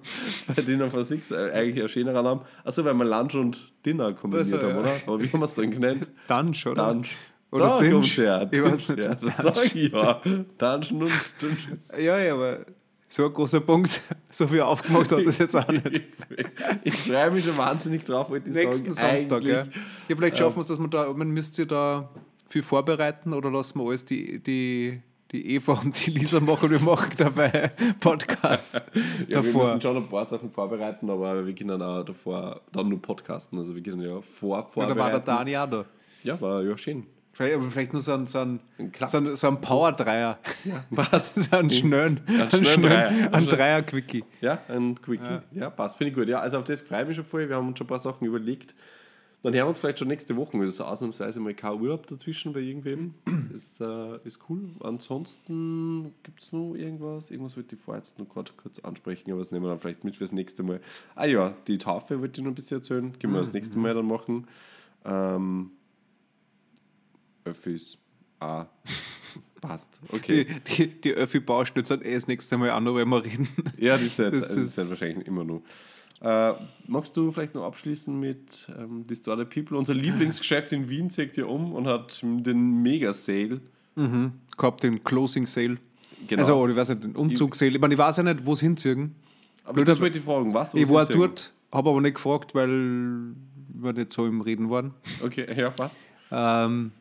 bei Dinner for Six äh, eigentlich ein schönerer Name. Achso, weil wir Lunch und Dinner kombiniert Also, haben, ja. oder? Aber wie haben wir es dann genannt? Dunch, oder? Dunch. Oder da kommt's her. Ich weiß nicht. Ja, das sag ich [laughs] ja. Dungeon und Dungeons. Ja, ja, aber so ein großer Punkt, [laughs] so viel aufgemacht hat das jetzt auch nicht. [laughs] Ich, freue mich schon wahnsinnig drauf, wollte ich Nächsten sagen. Sonntag, ja. Ja. Vielleicht schaffen wir es, dass man da, man müsst ihr da viel vorbereiten oder lassen wir alles die, die, die Eva und die Lisa machen, wir machen dabei Podcast Ja, wir davor. müssen schon ein paar Sachen vorbereiten, aber wir können auch davor dann nur podcasten. Also wir können ja vor Ja, vorbereiten. da war der Dani auch da. Ja, war ja schön. Vielleicht, aber vielleicht nur so ein, so ein, Ein so ein, so ein Power-Dreier. Passt. [laughs] So einen schnellen, ein Dreier-Quickie. Ja, ein Quickie. Ja, passt. Finde ich gut. Ja, also auf das freue ich mich schon voll. Wir haben uns schon ein paar Sachen überlegt. Dann hören wir uns vielleicht schon nächste Woche. Ist ausnahmsweise mal kein Urlaub dazwischen bei irgendwem. [clears throat] ist, äh, ist cool. Ansonsten gibt es noch irgendwas? Irgendwas wollte ich vorher jetzt noch gerade kurz ansprechen, aber das nehmen wir dann vielleicht mit fürs nächste Mal. Ah ja, die Taufe wollte ich noch ein bisschen erzählen. Können wir das nächste Mal dann machen. Ähm, Öffis. Ah. [laughs] Passt. Okay. Die, die, die Öffi-Baustelle sind eh das nächste Mal auch noch, wenn wir reden. Ja, die Zeit, Das die ist- Zeit wahrscheinlich immer noch. Äh, magst du vielleicht noch abschließen mit ähm, Distorted People? Unser Lieblingsgeschäft in Wien zeigt hier um und hat den Mega-Sale. Gehabt den Closing Sale. Genau. Also, ich weiß nicht, den Umzugssale. Ich meine, ich weiß ja nicht, wo es hinziehen. aber das wollte ich fragen. Was? Ich war dort, habe aber nicht gefragt, weil wir nicht so im Reden waren. Okay, ja, passt. Ähm,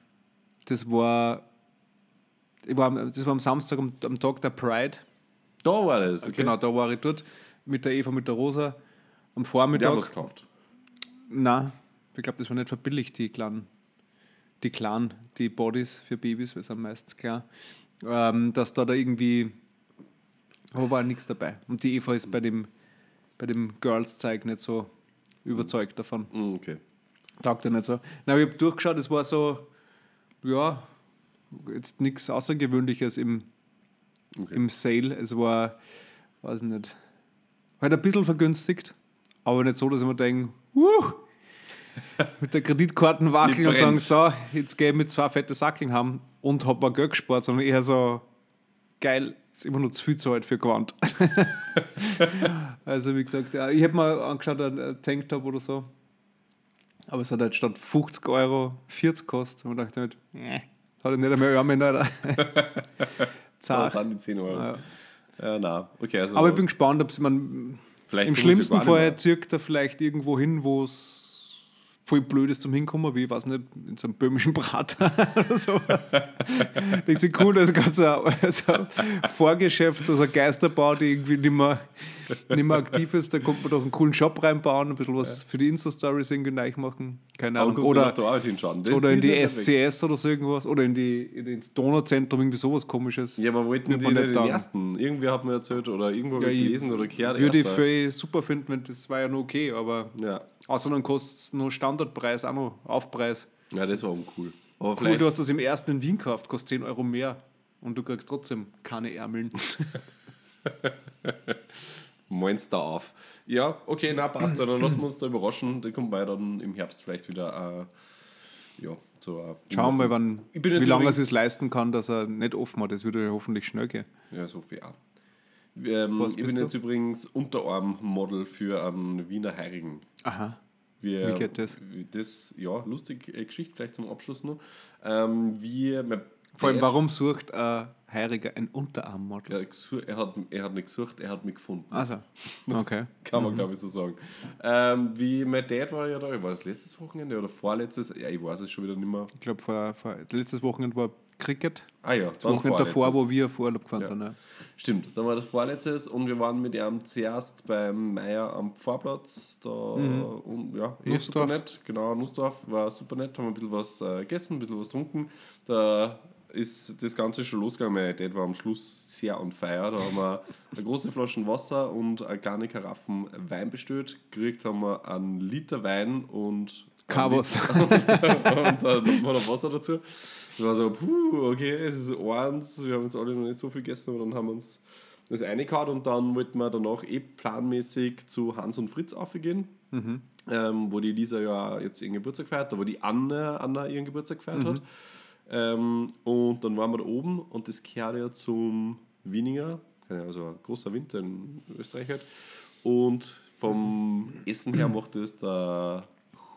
das war, ich war, am- das war am Samstag, am, am Tag der Pride. Da war das. Okay. Genau, da war ich dort mit der Eva, mit der Rosa. Am Wir Vormittag. was gekauft. Nein, ich glaube, das war nicht verbilligt, die kleinen, die kleinen, die Bodies für Babys, es am meisten klar. Ähm, dass da da irgendwie, aber war nichts dabei. Und die Eva ist bei dem, bei dem Girls-Zeug nicht so überzeugt davon. Mm, okay. Taugt er nicht so. Na, ich habe durchgeschaut, es war so, ja, jetzt nichts Außergewöhnliches im, Okay. im Sale. Es war, weiß ich nicht, halt ein bisschen vergünstigt, aber nicht so, dass ich mir denke, wuh, [laughs] mit der Kreditkarten wackeln und sagen, so, jetzt gehe ich mit zwei fette Sackeln haben und habe mal Geld gespart, sondern eher so, geil, ist immer noch zu viel Zeit für Quant. [laughs] [laughs] also wie gesagt, ja, ich habe mal angeschaut, ein Tanktop oder so, aber es hat halt statt 50 Euro 40 gekostet und ich dachte halt, äh, das hat ich nicht einmal Arme, Alter. Da Zart. sind die 10 Euro. Ja. Ja, na. Okay, also. Aber ich bin gespannt, ob es man vielleicht im schlimmsten Fall zirkt er vielleicht irgendwo hin, wo es voll Blödes zum Hinkommen, wie, ich weiß nicht, in so einem böhmischen Prater [laughs] oder sowas. Denkt sich cool, das ist gerade so, ein- so ein Vorgeschäft, also ein Geisterbau, die irgendwie nicht mehr, nicht mehr aktiv ist. Da kommt man doch einen coolen Shop reinbauen, ein bisschen was für die Insta-Stories irgendwie neu machen. Keine Ahnung. Oder. Das- oder in die perfekt. SCS oder so irgendwas. Oder in die, in ins Donauzentrum, irgendwie sowas komisches. Ja, aber wollten die man nicht nicht den ersten? Irgendwer hat mir erzählt oder irgendwo Ja, gelesen oder gehört. Würde ich super finden, wenn das war ja noch okay, aber Ja. Außerdem kostet es nur Standardpreis, auch noch Aufpreis. ja, das war uncool. Aber Cool, vielleicht du hast das im ersten in Wien gekauft, kostet 10 Euro mehr und du kriegst trotzdem keine Ärmeln. [laughs] Monster auf. Ja, okay, na passt. Dann lassen wir uns da überraschen. Dann kommen wir dann im Herbst vielleicht wieder äh, ja, zu äh, Schauen wir, wann, Ich bin wie lange er es leisten kann, dass er nicht offen hat. Das würde ja hoffentlich schnell gehen. Ja, so viel auch. Ähm, ich bin du? jetzt übrigens Unterarm-Model für einen Wiener Heirigen. Aha. Wir, Wie geht das? Das, ja, lustige äh, Geschichte, vielleicht zum Abschluss noch. Ähm, wir, Vor allem, warum sucht ein Heiriger ein Unterarmmodel? Gesucht- er, hat, er hat nicht gesucht, er hat mich gefunden. Also, okay. [laughs] Kann Mhm. man, glaube ich, so sagen. Ähm, wie mein Dad war ja da, war das letztes Wochenende oder vorletztes? Ja, ich weiß es schon wieder nicht mehr. Ich glaube, vor, vor, letztes Wochenende war Cricket. Ah ja, Das Wochenende davor, wo wir auf Urlaub gefahren Ja. sind. Ja. Stimmt, dann war das vorletztes und wir waren mit ihm zuerst beim Meier am Pfarrplatz. Da und, ja, eh Mhm. Nussdorf. super nett. Genau, Nussdorf war super nett. Haben ein bisschen was äh, gegessen, ein bisschen was getrunken. Da ist das Ganze schon losgegangen. Mein Dad war am Schluss sehr on fire. Da haben wir eine große Flasche Wasser und eine kleine Karaffen Wein bestellt. Gekriegt haben wir einen Liter Wein und Wasser. [laughs] und dann nochmal noch Wasser dazu. Das war so, puh, okay, es ist eins, wir haben jetzt alle noch nicht so viel gegessen, aber dann haben wir uns das reingehauen und dann wollten wir danach eh planmäßig zu Hans und Fritz aufgehen, ähm, wo die Lisa ja jetzt ihren Geburtstag feiert, da wo die Anne, Anna ihren Geburtstag gefeiert hat. Ähm, und dann waren wir da oben und das gehört ja zum Wieninger, also ein großer Winter in Österreich halt. Und vom Essen her macht es der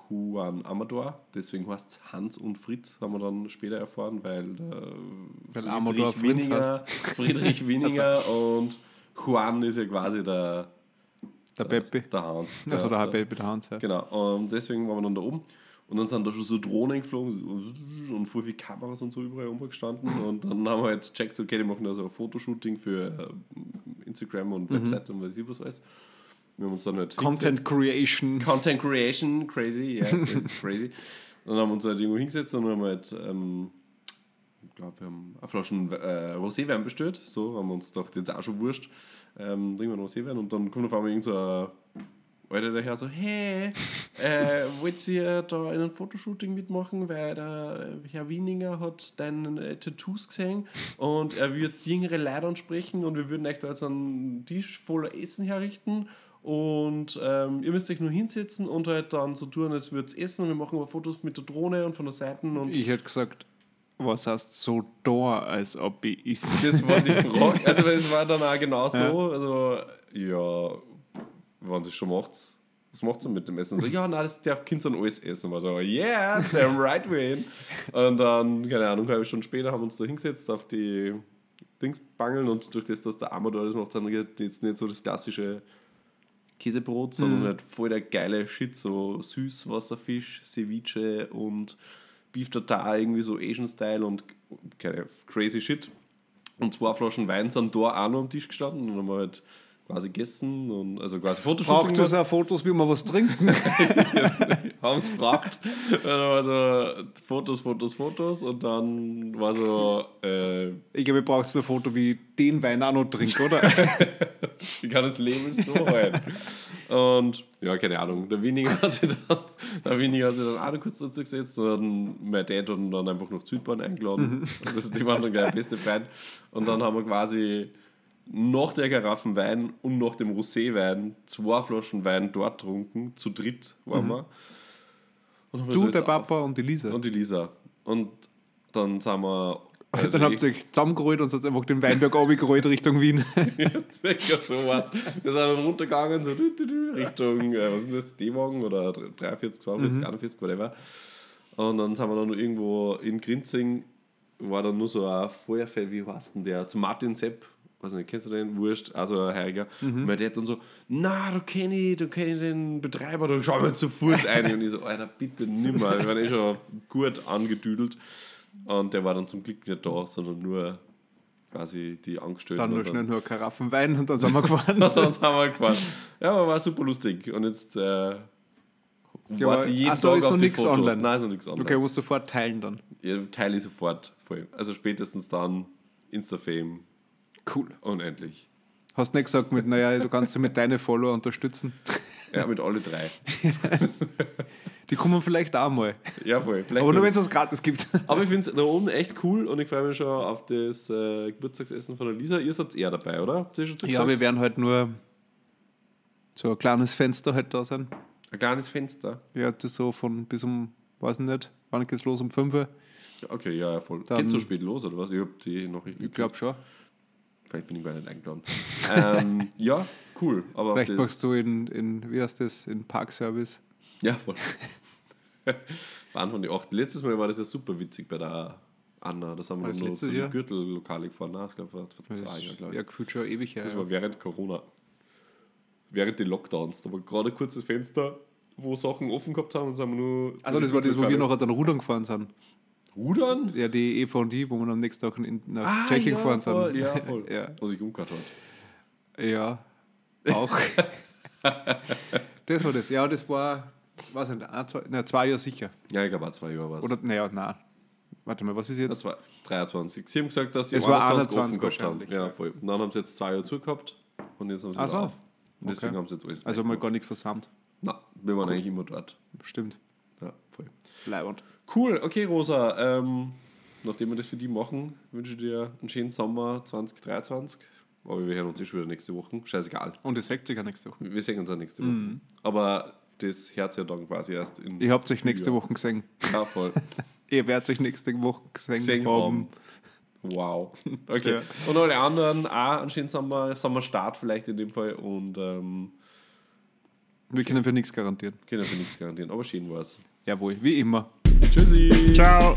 Juan Amador, deswegen heißt es Hans und Fritz, haben wir dann später erfahren, weil der Weil Amador Fritz Wieninger. [laughs] Friedrich Wieninger [laughs] und Juan ist ja quasi der, Der Peppi. der Hans. Also der Also- Peppi, der Hans. Ja. Genau, und deswegen waren wir dann da oben. Und dann sind da schon so Drohnen geflogen und voll viele Kameras und so überall rumgestanden. [laughs] Und dann haben wir halt gecheckt, okay, die machen da so ein Fotoshooting für äh, Instagram und Website und weiß ich was alles. Wir haben uns dann halt Content hingesetzt. Creation. Content Creation, crazy, ja, [laughs] crazy, crazy. Dann haben wir uns halt irgendwo hingesetzt und haben halt, ähm, ich glaube, wir haben eine Flasche äh, Roséwein bestellt. So haben wir uns gedacht, jetzt auch schon wurscht. Ähm, trinken wir einen Roséwein und dann kommt auf einmal irgend so ein Alter daher so, hey, äh, [laughs] wollt ihr da in einem Fotoshooting mitmachen, weil der Herr Wieninger hat deine äh, Tattoos gesehen und er würde jüngere Leute ansprechen und wir würden euch da jetzt einen Tisch voller Essen herrichten und ähm, ihr müsst euch nur hinsetzen und halt dann so tun, als würdet ihr essen und wir machen aber Fotos mit der Drohne und von der Seite und Ich hätte gesagt, was heißt so da, als ob ich ist. Das war die Frage. [laughs] Also es war dann auch genau so. Also, ja, wenn sie schon macht's, was macht sie mit dem Essen? So, ja, nein, das darf Kind so alles essen. War so, yeah, damn right way. Und dann, keine Ahnung, eine halbe Stunde später haben wir uns da hingesetzt auf die Dings bangeln und durch das, dass der Amador das macht, dann jetzt nicht so das klassische Käsebrot, sondern halt voll der geile Shit, so Süßwasserfisch, Ceviche und Beef Tartar, irgendwie so Asian-Style und keine crazy Shit. Und zwei Flaschen Wein sind da auch noch am Tisch gestanden und haben wir halt quasi gegessen und also quasi Fotoshooting Braucht es auch Fotos, wie wir was trinken? [laughs] haben es gebracht. Und dann war so Fotos, Fotos, Fotos und dann war so, äh, Ich glaube, ihr braucht ein Foto, wie ich den Wein auch noch trinke, oder? [laughs] wie kann das Leben so sein? Und ja, keine Ahnung, der Wieninger hat sich dann, der Wieninger hat sich dann auch noch kurz dazu gesetzt und dann mein Dad ihn dann einfach nach Südbahn eingeladen. Also die waren dann gleich beste Fan. Und dann haben wir quasi nach der Karaffen Wein und nach dem Roséwein zwei Flaschen Wein dort getrunken, zu dritt waren wir. Und haben das Du, der auf- Papa und die Lisa. Und die Lisa. Und dann sind wir. Also dann habt ihr euch zusammengerollt und seid einfach den Weinberg runtergerollt Richtung Wien. [laughs] Circa sowas. Wir sind dann runtergegangen, so dü, dü, dü, Richtung, äh, was ist das, D-Wagen oder 43, 42, 41, whatever. Und dann sind wir dann noch irgendwo in Grinzing, war dann nur so ein Feuerfeld, wie heißt denn der, zu Martin Sepp, weiß nicht, kennst du den? Wurscht, also ein Heiriger. Und mein Dad dann so, na, du kenn ich, du kenn ich den Betreiber, du schau mir jetzt sofort ein. Und ich so, Alter, bitte nimmer. Ich war eh schon gut angedüdelt. Und der war dann zum Glück nicht da, sondern nur quasi die Angestellten. Dann nur schnell nur Karaffen Wein und dann sind wir gefahren. [laughs] dann sind wir gefahren. Ja, aber war super lustig. Und jetzt äh, Ja, warte jeden ach so, Tag ist auf noch Fotos. online? Nein, ist noch nichts online. Okay, musst du sofort teilen dann. Ja, teile ich sofort. Voll. Also spätestens dann Insta-Fame Cool. unendlich. Hast nicht gesagt mit, naja, du kannst mit deinen Follower unterstützen. [laughs] Ja, mit alle drei. [laughs] Die kommen vielleicht auch mal. Ja, voll. Vielleicht Aber nur wenn es was gratis gibt. [laughs] Aber ich finde es da oben echt cool und ich freue mich schon auf das äh, Geburtstagsessen von der Lisa. Ihr seid eher dabei, oder? Habt ihr schon Ja, wir werden halt nur so ein kleines Fenster halt da sein. Ein kleines Fenster. Ja, das so von bis um, weiß ich nicht, wann geht's los? Um 5 Uhr? Okay, ja, ja, voll. Dann- Geht so spät los, oder was? Ich hab die noch nicht Ich glaube schon. Vielleicht bin ich gar nicht eingeladen. [laughs] ähm, ja, cool. Aber Vielleicht machst du in, in, wie heißt das, in Parkservice. Ja, voll. [laughs] Waren von die acht. Letztes Mal war das ja super witzig bei der Anna. Wir das dann noch letztes so Jahr? Gürtellokale gefahren. Nein, ich glaube, vor, zwei Jahren, glaube ja ich. gefühlt schon ewig her. Das ja. war während Corona. Während den Lockdowns. Da war gerade ein kurzes Fenster, wo Sachen offen gehabt haben und sind wir nur. Also das war das, wo wir nachher dann Rudern gefahren sind. Rudern? Ja, die und die, wo wir am nächsten Tag in, nach Ah, Tschechien ja, gefahren voll, sind. Ja, [laughs] voll. ja. Was ich umgehört hat. ja, auch. das war das. Ja, das war, weiß nicht, ein, zwei, nein, zwei Jahre sicher. Ja, ich glaube zwei Jahre war es. Oder, naja, nein. Warte mal, was ist jetzt? zwei- 23. Sie haben gesagt, dass sie Es war 21 21 offen gehabt haben. wahrscheinlich, Ja, voll. Und dann haben sie jetzt zwei Jahre zugehabt und jetzt haben sie Ach so. auf. Und deswegen Okay. haben sie jetzt alles Also mal gar nichts versammelt. Na, wir waren eigentlich immer dort. Stimmt. Ja, voll. Leibend. Cool, okay, Rosa. Ähm, nachdem wir das für die machen, wünsche ich dir einen schönen Sommer 2023. Aber wir hören uns eh schon wieder nächste Woche. Scheißegal. Und das sagt sich ja nächste Woche. Wir sehen uns ja nächste Woche. Aber das Herz ja dann quasi erst in. Ihr habt euch nächste. Woche gesehen. Ja, voll. [laughs] Ihr werdet euch nächste Woche gesehen, Gesehen haben. haben. Wow. Okay. Ja. Und alle anderen auch einen schönen Sommer, Sommerstart vielleicht in dem Fall. Und ähm, Wir können für nichts garantieren. können für nichts garantieren. Aber schön war's. Jawohl, wie immer. Tschüssi. Ciao.